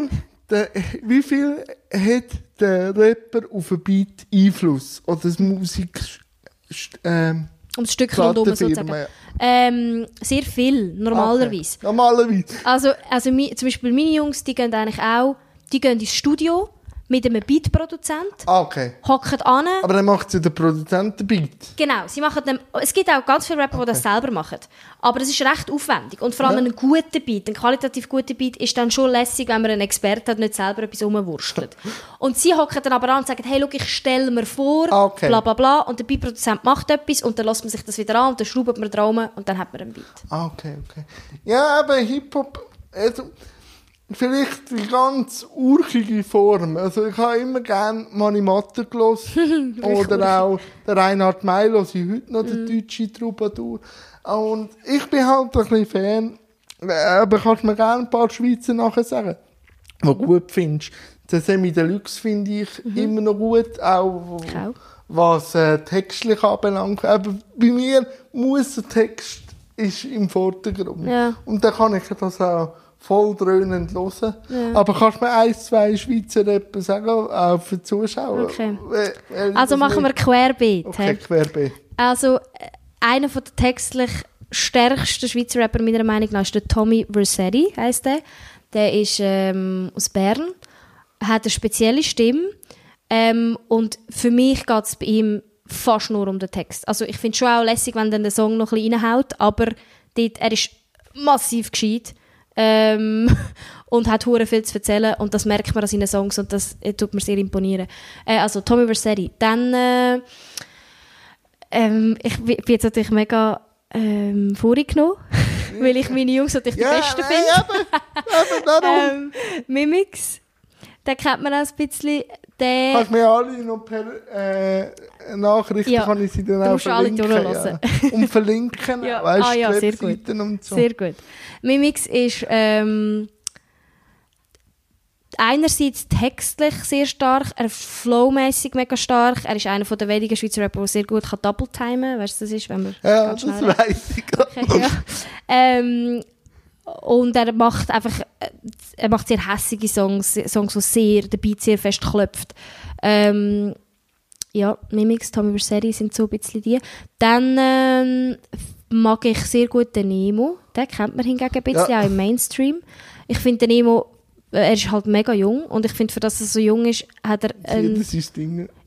der, wie viel hat der Rapper auf ein Beat Einfluss? Oder das Musik, ähm, um das Stück rundum sozusagen. Ja. Ähm, sehr viel, normalerweise. Okay. Normalerweise. Also, also zum Beispiel meine Jungs, die gehen eigentlich auch, die gehen ins Studio, mit einem Beatproduzent. Ah, okay. Hocken an. Aber dann macht sie der Produzent den Beat? Genau. Sie machen den, es gibt auch ganz viele Rapper, okay. die das selber machen. Aber es ist recht aufwendig. Und vor allem ja. ein guter Beat, ein qualitativ guter Beat, ist dann schon lässig, wenn man einen Experten hat, nicht selber etwas rumwurstelt. und sie hocken dann aber an und sagen, hey, look, ich stelle mir vor, ah, okay. bla bla bla. Und der Beatproduzent macht etwas und dann lässt man sich das wieder an und dann schraubt man dran und dann hat man einen Beat. Ah, okay, okay. Ja, aber Hip-Hop... Also vielleicht die ganz urchige Form. Also ich habe immer gerne Mani Matter gelassen. oder auch der Reinhard höre ich heute noch, der mm. deutsche Troubadour. Und ich bin halt ein bisschen Fan. Aber kannst du mir gerne ein paar Schweizer nachher sagen, die du gut findest. Der Semi Deluxe finde ich mhm. immer noch gut, auch, auch. was äh, textlich anbelangt. Aber bei mir muss der Text ist im Vordergrund. Ja. Und dann kann ich das auch voll dröhnend hören. Ja. Aber kannst du mir ein, zwei Schweizer Rapper sagen, auch für die Zuschauer? Okay. also machen wir Querbeet. Okay, Querbeet. Also, äh, einer der textlich stärksten Schweizer Rapper meiner Meinung nach ist der Tommy Versetti, heisst der. Der ist ähm, aus Bern, hat eine spezielle Stimme ähm, und für mich geht es bei ihm fast nur um den Text. Also ich finde es schon auch lässig, wenn er den Song noch ein bisschen reinhaut, aber dort, er ist massiv gescheit ähm, und hat hure viel zu erzählen und das merkt man an seinen Songs und das äh, tut mir sehr imponieren. Äh, also Tommy Versetti. Dann äh, ähm, ich bin jetzt natürlich mega ähm, vorgenommen, weil ich meine Jungs natürlich ja, die Besten finde. ähm, Mimics, den kennt man auch ein bisschen. Der Kannst mir alle noch per äh, Nachrichten, ja, kann ich sie dann auch verlinken. Ja. Und verlinken, ja. weißt ah, ja, sehr gut. und so. Sehr gut. Mimix ist ähm, einerseits textlich sehr stark, er ist flowmäßig mega stark. Er ist einer der wenigen Schweizer Rapper, der sehr gut kann double timen. Weißt du, das ist, wenn man ja, das weiß ich. Okay, ja. ähm, und er macht einfach, äh, er macht sehr hässige Songs, Songs, die sehr, der Beat sehr fest klopft. Ähm, ja, Mimics, Tommy Versetti sind so ein bisschen die. Dann ähm, mag ich sehr gut den Nemo. Den kennt man hingegen ein bisschen ja. auch im Mainstream. Ich finde den Nemo, äh, er ist halt mega jung und ich finde, für das er so jung ist, hat er ein,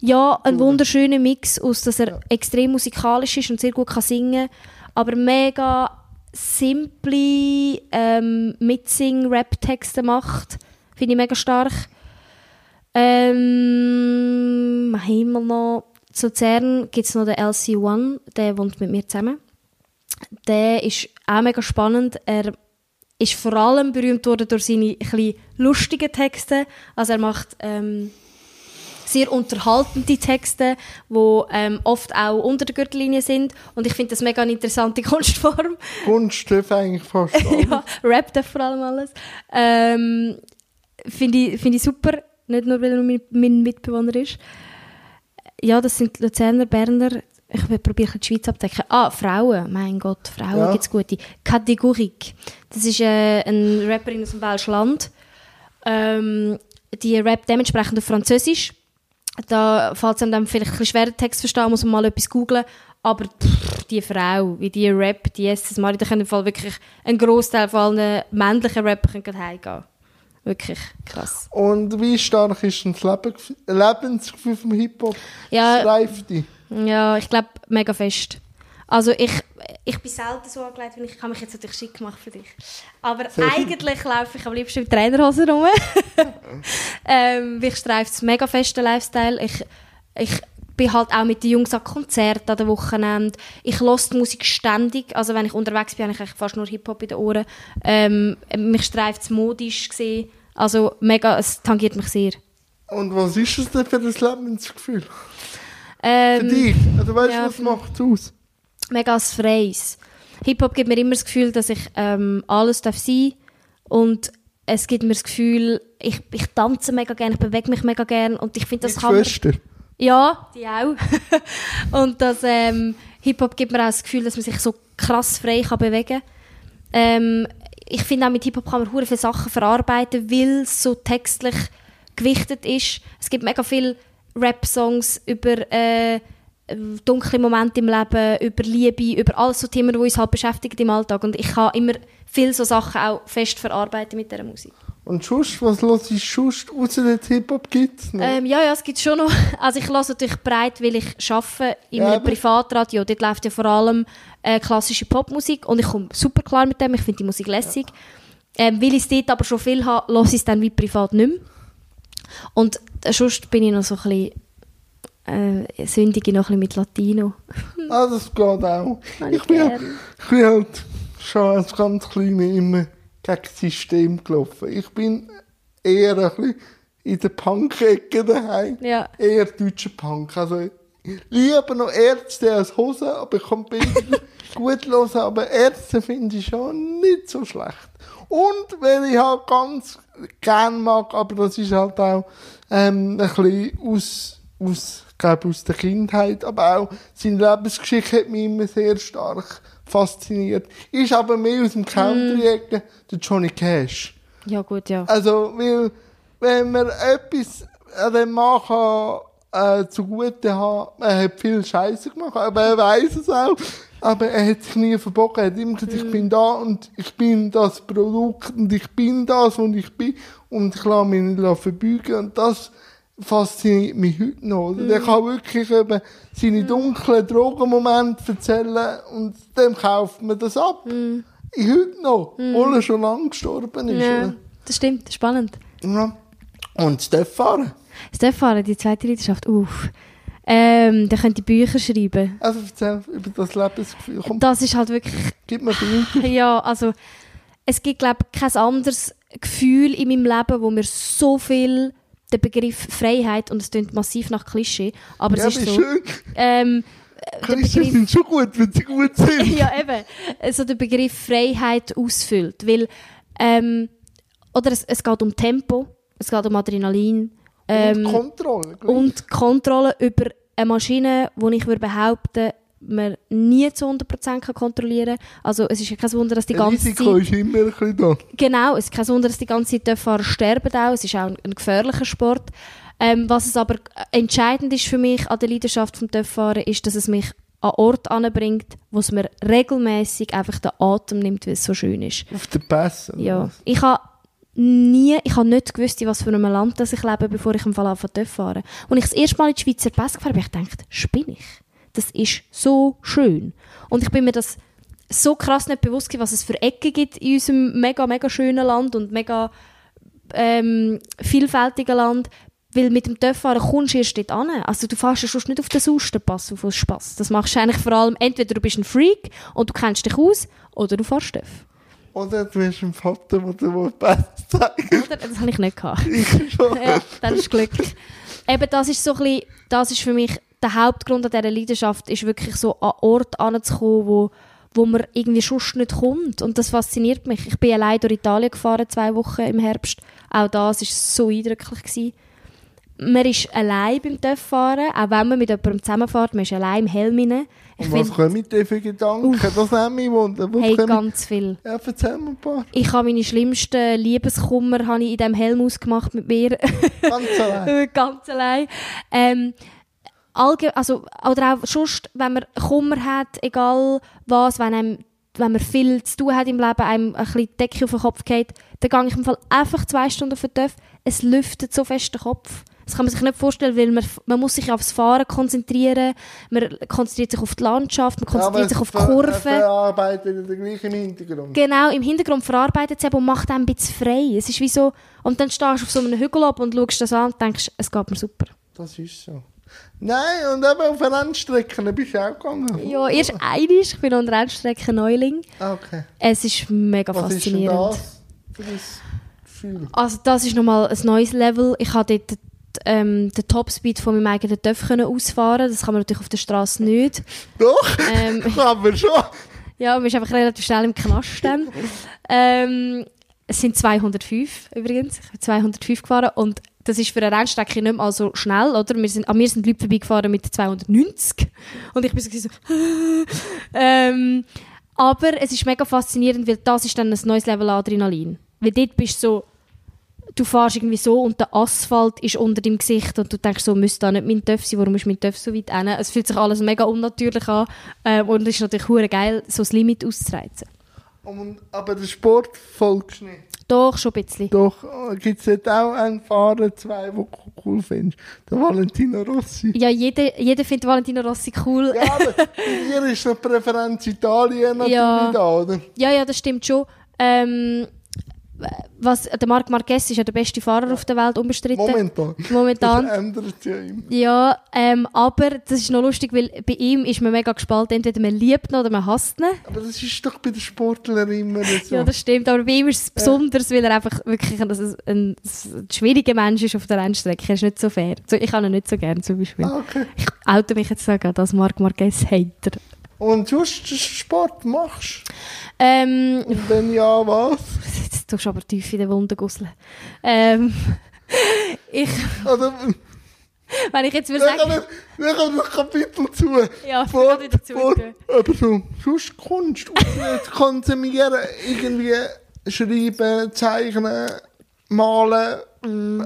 ja, einen wunderschönen Mix aus, dass er ja. extrem musikalisch ist und sehr gut kann singen, aber mega simple ähm, Mitsing-Rap-Texte macht. Finde ich mega stark. Ähm, wir noch? Zu Zern gibt es noch den LC1, der wohnt mit mir zusammen. Der ist auch mega spannend. Er ist vor allem berühmt worden durch seine ein lustigen Texte. Also er macht ähm, sehr unterhaltende Texte, die ähm, oft auch unter der Gürtellinie sind. Und ich finde das mega eine interessante Kunstform. Kunst darf eigentlich fast ja, Rap darf vor allem alles. Ähm, finde ich, find ich super. Nicht nur, weil er mein, mein Mitbewohner ist. Ja, das sind Luzerner, Berner. Ich probiere die Schweiz abdecken. Ah, Frauen. Mein Gott, Frauen ja. gibt es gute. Kategorik. Das ist äh, eine Rapperin aus dem Welschen Land. Ähm, die rappt dementsprechend auf Französisch. Da fällt es einem dann vielleicht ein bisschen schwer, den Text verstehen, muss man mal etwas googlen. Aber pff, die Frau, wie die Rap, die Jesus Maria, da können im Fall wirklich ein Großteil von allen männlichen Rappern heimgehen. Wirklich krass. Und wie stark ist das Lebensgefühl vom Hip-Hop? Ja, Streift Ja, ich glaube, mega fest. Also ich, ich bin selten so angelegt, weil ich kann mich jetzt natürlich schick machen für dich. Aber Sehr eigentlich laufe ich am liebsten mit Trainerhose rum. ähm, ich streife es mega festen Lifestyle. Ich, ich bin halt auch mit den Jungs an Konzerten an den Wochenende. Ich höre die Musik ständig. Also wenn ich unterwegs bin, habe ich eigentlich fast nur Hip-Hop in den Ohren. Ähm, mich streift es modisch gesehen. Also mega, es tangiert mich sehr. Und was ist es denn für das Lebensgefühl? Ähm, für dich? Also weißt du, ja, was macht es aus? Mega Freies. Hip-Hop gibt mir immer das Gefühl, dass ich ähm, alles darf sein und es gibt mir das Gefühl, ich, ich tanze mega gerne, ich bewege mich mega gerne und ich finde, das Mit kann man, Schwester. Ja, die auch. und das ähm, Hip-Hop gibt mir auch das Gefühl, dass man sich so krass frei kann bewegen kann. Ähm, ich finde auch mit Hip-Hop kann man hure viele Sachen verarbeiten, weil es so textlich gewichtet ist. Es gibt mega viele Rap-Songs über äh, dunkle Momente im Leben, über Liebe, über all so Themen, die uns halt beschäftigen im Alltag. Und ich kann immer viele so Sachen auch fest verarbeiten mit dieser Musik. Und sonst, was los ist sonst, außer den Hip-Hop gibt? Ähm, ja, ja, es gibt schon noch. Also ich höre natürlich breit, weil ich arbeite in Ja, einem Privatradio. Dort läuft ja vor allem äh, klassische Popmusik und ich komme super klar mit dem. Ich finde die Musik lässig. Ähm, weil ich es dort aber schon viel habe, höre ich es dann wie privat nicht mehr. Und äh, sonst bin ich noch so ein bisschen äh, sündige noch ein bisschen mit Latino. Ah, das geht auch. Ich ich bin, gern. ich bin halt schon als ganz Kleiner immer gegen das System gelaufen. Ich bin eher ein bisschen in der Punk-Ecke daheim. Ja. Eher deutscher Punk. Also, lieber noch Ärzte als Hosen, aber ich kann beide gut hören. Aber Ärzte finde ich schon nicht so schlecht. Und wenn ich halt ganz gern mag, aber das ist halt auch ähm, ein bisschen aus, aus, glaube, aus der Kindheit, aber auch seine Lebensgeschichte hat mich immer sehr stark fasziniert. Ist aber mehr aus dem Country-Ecke, der Johnny Cash. Ja, gut, ja. Also, weil, wenn man etwas an dem Mann kann, äh, zugute haben, er hat viel Scheiße gemacht, aber er weiß es auch. Aber er hat sich nie verbogen. Er hat immer gesagt, ich bin da und ich bin das Produkt und ich bin das, was ich bin und ich lasse mich nicht verbeugen. Und das fasziniert mich heute noch. Oder? Der kann wirklich eben seine dunklen Drogenmomente erzählen und dem kauft man das ab. Ich heute noch, obwohl er schon lange gestorben ist. ja. Oder? Das stimmt, spannend. Ja. Und Stefan, Stefan, die zweite Leidenschaft, uff. Ähm, der könnte Bücher schreiben. also erzähl über das Lebensgefühl. Komm, Das ist halt wirklich gib mir Bilder. Ja, also es gibt glaube ich kein anderes Gefühl in meinem Leben, wo mir so viel der Begriff Freiheit und es klingt massiv nach Klischee, aber Ja, es ist so. schön. Ähm, äh, der Klischees Begriff, sind schon gut, wenn sie gut sind. ja eben, also der Begriff Freiheit ausfüllt, weil ähm, oder es, es geht um Tempo, es geht um Adrenalin ähm, und Kontrolle. gleich. und Kontrolle über eine Maschine, die ich würde behaupten, man nie zu 100% kann kontrollieren kann. Also es ist ja kein Wunder, dass die ganze Risiko Zeit... ist immer ein bisschen da. Genau, es ist kein Wunder, dass die ganze Zeit Fahrer sterben auch. Es ist auch ein, ein gefährlicher Sport. Ähm, was es aber entscheidend ist für mich an der Leidenschaft vom Töpffahren, ist, dass es mich an Ort anbringt, wo es mir regelmäßig einfach den Atem nimmt, weil es so schön ist. Auf den Pass. oder Ja, ich habe nie, ich habe nicht gewusst, in was für einem Land das ich lebe, bevor ich im Fall anfange zu fahren. Und ich das erste Mal in die Schweizer Pässe gefahren bin, ich gedacht, spinne ich? Das ist so schön. Und ich bin mir das so krass nicht bewusst was es für Ecken gibt in unserem mega, mega schönen Land und mega ähm, vielfältigen Land. Weil mit dem Töpffahren kommst du erst dort an. Also du fährst ja sonst nicht auf den Saustenpass auf den Spass. Das machst du eigentlich vor allem, entweder du bist ein Freak und du kennst dich aus, oder du fährst Töff. Oder du hast einen Vater, der dir den Pass zeigt. Oder? Das habe ich nicht gehabt. Ja, dann ist Glück. Eben, das ist so ein bisschen, das ist für mich der Hauptgrund an dieser Leidenschaft, ist wirklich so an Ort anzukommen, wo, wo man irgendwie sonst nicht kommt. Und das fasziniert mich. Ich bin allein durch Italien gefahren, zwei Wochen im Herbst. Auch das war so eindrücklich. Gewesen. Man ist allein beim Töpffahren, auch wenn man mit jemandem zusammenfährt, man ist allein im Helm rein. Ich Und was kommen dir für Gedanken? Das nimmt mich wunder. Hey, ganz viel. Ja, erzähl mir ein paar. Ich habe meine schlimmsten Liebeskummer habe ich in diesem Helm ausgemacht mit mir. Ganz allein. ganz allein. Ähm, allge also, oder auch sonst, wenn man Kummer hat, egal was, wenn, einem, wenn man viel zu tun hat im Leben, einem ein bisschen Decke auf den Kopf geht, dann gehe ich im Fall einfach zwei Stunden auf den Töff. Es lüftet so fest den Kopf. Das kann man sich nicht vorstellen, weil man, man muss sich aufs Fahren konzentrieren, man konzentriert sich auf die Landschaft, man konzentriert sich auf die Kurven. Verarbeitet den gleichen Hintergrund. Genau, im Hintergrund verarbeitet es eben und macht einem ein bisschen frei. Es ist wie so, und dann stehst du auf so einem Hügel ab und schaust das an und denkst, es geht mir super. Das ist so. Nein, und eben auf Rennstrecken bist du auch gegangen. Ja, erst einiges. Ich bin an der Rennstrecke Neuling. Ah, Okay. Es ist mega Was ist denn faszinierend. das für ein Gefühl? Also das ist nochmal ein neues Level. Ich habe dort ähm, den Topspeed von meinem eigenen Töpf können ausfahren. Das kann man natürlich auf der Straße nicht. Doch, Ähm, aber schon. ja, man ist einfach relativ schnell im Knast dann. ähm, es sind 205 übrigens. Ich bin 205 gefahren und das ist für eine Rennstrecke nicht mal so schnell, oder? Wir sind, an mir sind Leute vorbeigefahren mit 290 und ich bin so, ähm, aber es ist mega faszinierend, weil das ist dann ein neues Level Adrenalin. Weil dort bist du so, du fährst irgendwie so und der Asphalt ist unter deinem Gesicht und du denkst so, müsste da nicht mein Töpf sein, warum ist mein Töpf so weit hin? Es fühlt sich alles mega unnatürlich an äh, und es ist natürlich hure geil, so das Limit auszureizen. Und, aber der Sport folgst nicht? Doch, schon ein bisschen. Doch, gibt es jetzt auch einen Fahrer, zwei, die du cool findest? Der Valentino Rossi. Ja, jeder, jeder findet Valentino Rossi cool. Ja, aber dir ist eine Präferenz Italien natürlich Ja. da, oder? Ja, ja, das stimmt schon. Ähm, was, der Marc Marquez ist ja der beste Fahrer auf der Welt, unbestritten. Momentan. Momentan. Das ändert ja immer. Ja, ähm, aber das ist noch lustig, weil bei ihm ist man mega gespalten. Entweder man liebt ihn oder man hasst ihn. Aber das ist doch bei den Sportlern immer so. Ja, das stimmt. Aber bei ihm ist es besonders, weil er einfach wirklich ein, ein, ein, schwieriger Mensch ist auf der Rennstrecke. Er ist nicht so fair. Ich habe ihn nicht so gern zum Beispiel. Ah, okay. Ich oute mich jetzt sogar als Marc Marquez-Hater. Und sonst Sport machst Ähm, Und wenn ja, was? jetzt tust du aber tief in den Wunden gusseln. Ähm, ich, Oder, wenn ich jetzt will wir sagen... wir kommen das Kapitel zu. Ja, will wieder Sport, zurückgehen. aber so, sonst Kunst, konsumieren, irgendwie schreiben, zeichnen, malen, Mm.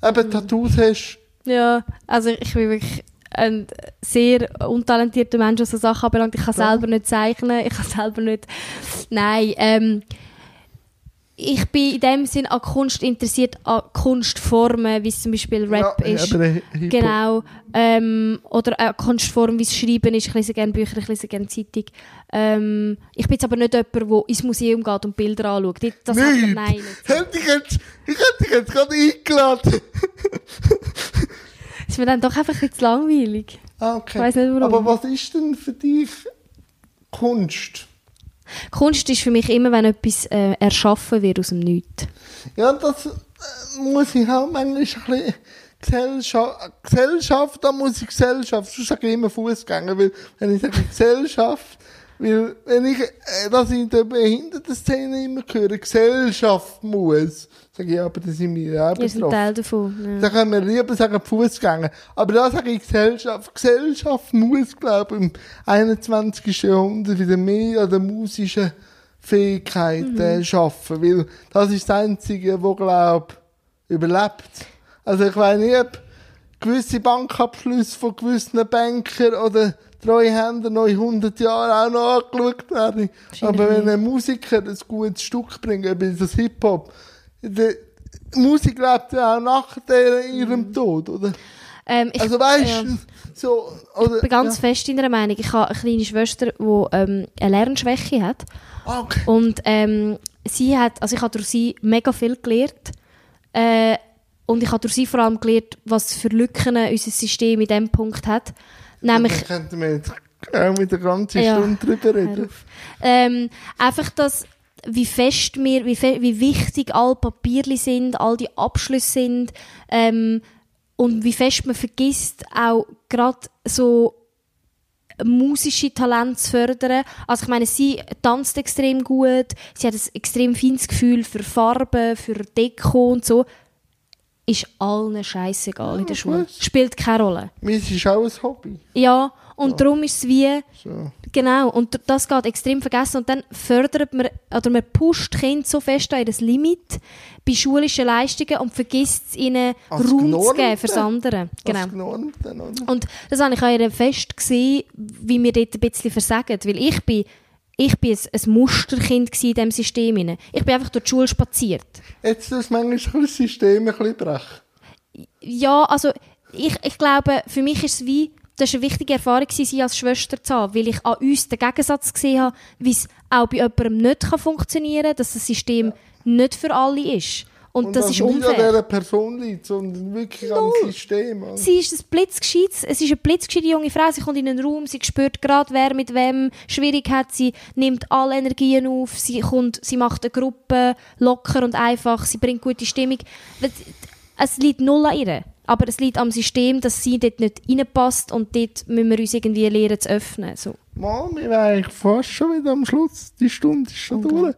eben Tattoos hast. Ja, also ich bin wirklich ein sehr untalentierter Mensch, was so Sachen anbelangt. Ich kann Ja. selber nicht zeichnen, ich kann selber nicht... Nein, ähm, ich bin in dem Sinn an Kunst interessiert, an Kunstformen, wie es zum Beispiel Rap ja, ist. Genau. Ähm, oder eine Kunstform, wie es Schreiben ist. Ich lese gerne Bücher, ich lese gerne Zeitung. Ähm, ich bin jetzt aber nicht jemand, der ins Museum geht und Bilder anschaut. Das- nein nicht. Hätte ich jetzt, ich hätte dich jetzt gerade eingeladen. Ist mir dann doch einfach ein bisschen zu langweilig. Ah, okay. Ich weiss nicht, warum. Aber was ist denn für dich Kunst? Kunst ist für mich immer, wenn etwas äh, erschaffen wird aus dem Nichts. Ja, das äh, muss ich auch manchmal ein bisschen Gesellschaft, Gesellschaft, da muss ich Gesellschaft, sonst sage ich immer Fußgänger, weil wenn ich sage Gesellschaft, weil wenn ich äh, das in der Behindertenszene immer höre, Gesellschaft muss, sage ich, ja, aber das sind wir auch seid betroffen. Teil davon. Da Ja. können wir lieber sagen Fußgänger. Aber da sage ich Gesellschaft. Gesellschaft muss, glaube ich, im 21. Jahrhundert wieder mehr an der musischen Fähigkeit Mhm. äh, schaffen. Weil das ist das Einzige, wo, glaube überlebt. Also ich weiß nicht, ob gewisse Bankabschlüsse von gewissen Bankern oder Treuhänder noch in 100 Jahren auch noch angeschaut werden. Aber wenn ein Musiker ein gutes Stück bringt, ob das Hip-Hop, die Musik lebt ja auch nach der, ihrem Tod, oder? Ähm, ich, Also weißt ja. so, oder? ich bin ganz ja. fest in der Meinung, ich habe eine kleine Schwester, die ähm, eine Lernschwäche hat. Ah, okay. Und ähm, sie hat, also ich habe durch sie mega viel gelernt. Äh, und ich habe durch sie vor allem gelernt, was für Lücken unser System in diesem Punkt hat. Nämlich, könnten wir jetzt auch mit der ganzen Ja. Stunde drüber reden. Ähm, einfach das, wie fest wir, wie, fe wie wichtig all Papierli sind, all die Abschlüsse sind ähm, und wie fest man vergisst, auch gerade so musische Talente zu fördern. Also ich meine, sie tanzt extrem gut, sie hat ein extrem feines Gefühl für Farben, für Deko und so. Ist allen scheißegal in der Schule. Spielt keine Rolle. Mir ist auch ein Hobby. Ja, und darum ist es wie... So. Genau, und das geht extrem vergessen. Und dann fördert man, oder man pusht Kinder so fest an ihr Limit bei schulischen Leistungen und vergisst es ihnen Als Raum zu Genormte. geben fürs andere. Genau. Das genormt dann, oder? Und das habe ich an ihr fest gesehen, wie wir dort ein bisschen versagen. Weil ich bin, ich bin ein, Musterkind in diesem System. Ich bin einfach durch die Schule spaziert. Jetzt das manchmal das System ein bisschen brechen. Ja, also ich, ich glaube, für mich ist es wie, das war eine wichtige Erfahrung, sie als Schwester zu haben, weil ich an uns den Gegensatz gesehen habe, wie es auch bei jemandem nicht kann funktionieren kann, dass das System nicht für alle ist. Und, das ist nicht an unfair. dieser Person liegt, sondern wirklich am System. oder? Sie ist ein blitzgescheites, es ist eine blitzgescheite junge Frau, sie kommt in einen Raum, sie spürt gerade, wer mit wem schwierig hat, sie nimmt alle Energien auf, sie, kommt, sie macht eine Gruppe locker und einfach, sie bringt gute Stimmung. Es liegt null an ihr, aber es liegt am System, dass sie dort nicht reinpasst und dort müssen wir uns irgendwie lernen zu öffnen. So. Mal, wir wären eigentlich fast schon wieder am Schluss. Die Stunde ist schon durch.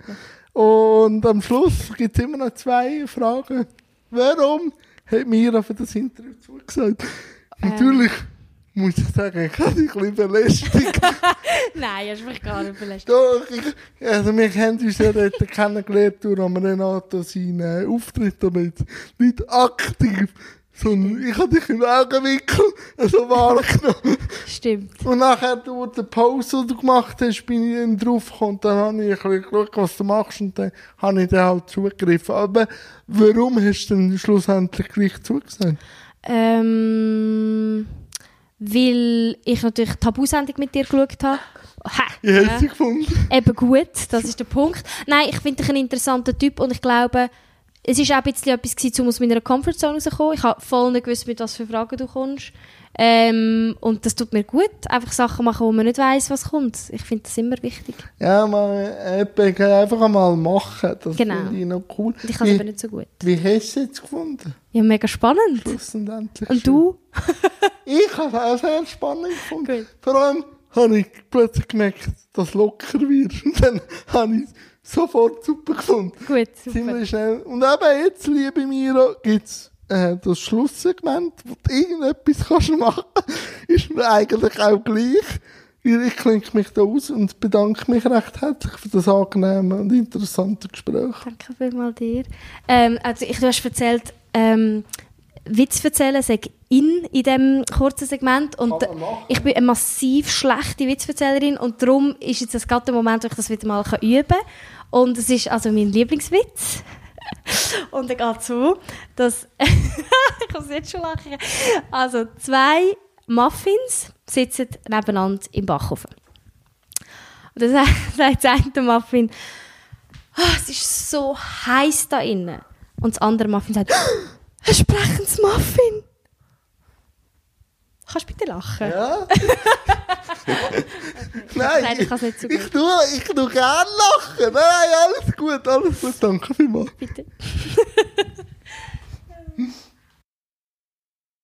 Und am Schluss gibt es immer noch zwei Fragen. Warum hat Mira für das Interview zugesagt? Ähm. Natürlich muss ich sagen, ich habe dich ein bisschen belästigt. Nein, hast mich gar nicht belästigt. Doch, ich, also wir haben uns ja dort kennengelernt durch Renato seinen Auftritt, aber jetzt nicht aktiv sondern ich habe dich im Augenwinkel so wahrgenommen. Stimmt. Und nachher, durch die Pause, die du gemacht hast, bin ich dann draufgekommen. Dann habe ich ein bisschen geschaut, was du machst und dann habe ich dann halt zugegriffen. Aber warum hast du denn schlussendlich gleich zugesagt? Ähm, weil ich natürlich die Tabu-Sendung mit dir geschaut habe. Ha, Wie hast du sie gefunden? Eben gut, das ist der Punkt. Nein, ich finde dich ein interessanter Typ und ich glaube, es war auch ein bisschen etwas, um aus meiner Comfortzone rauszukommen. Ich habe voll nicht gewusst, mit was für Fragen du kommst. Ähm, und das tut mir gut, einfach Sachen machen, wo man nicht weiß, was kommt. Ich finde das immer wichtig. Ja, man einfach einmal machen, das genau. finde ich noch cool. Und ich kann es aber nicht so gut. Wie hast du es jetzt gefunden? Ja, mega spannend. Und du? ich habe es auch sehr spannend gefunden. Gut. Vor allem habe ich plötzlich gemerkt, dass es locker wird. Und dann habe ich sofort super gefunden. Gut, super. Ziemlich schnell. Und eben jetzt, liebe Mira, gibt es äh, das Schlusssegment, wo du irgendetwas kannst machen kannst. Ist mir eigentlich auch gleich. Ich klinge mich da aus und bedanke mich recht herzlich für das angenehme und interessante Gespräch. Danke vielmals dir. Ähm, also ich, du hast erzählt, ähm, Witz erzählen, sag in in diesem kurzen Segment und ich bin eine massiv schlechte Witzverzählerin und darum ist jetzt das gerade der Moment, wo ich das wieder mal üben kann. Und es ist also mein Lieblingswitz. Und er geht so, dass. ich es jetzt schon lachen. Also, zwei Muffins sitzen nebeneinander im Backofen. Und dann sagt der eine Muffin, oh, es ist so heiß da innen. Und das andere Muffin sagt, ein sprechendes Muffin. Kannst du bitte lachen? Ja. Nein, Nein, ich, nicht so gut. ich tue, ich tue gerne lachen. Nein, alles gut, alles gut. Danke vielmals. Bitte.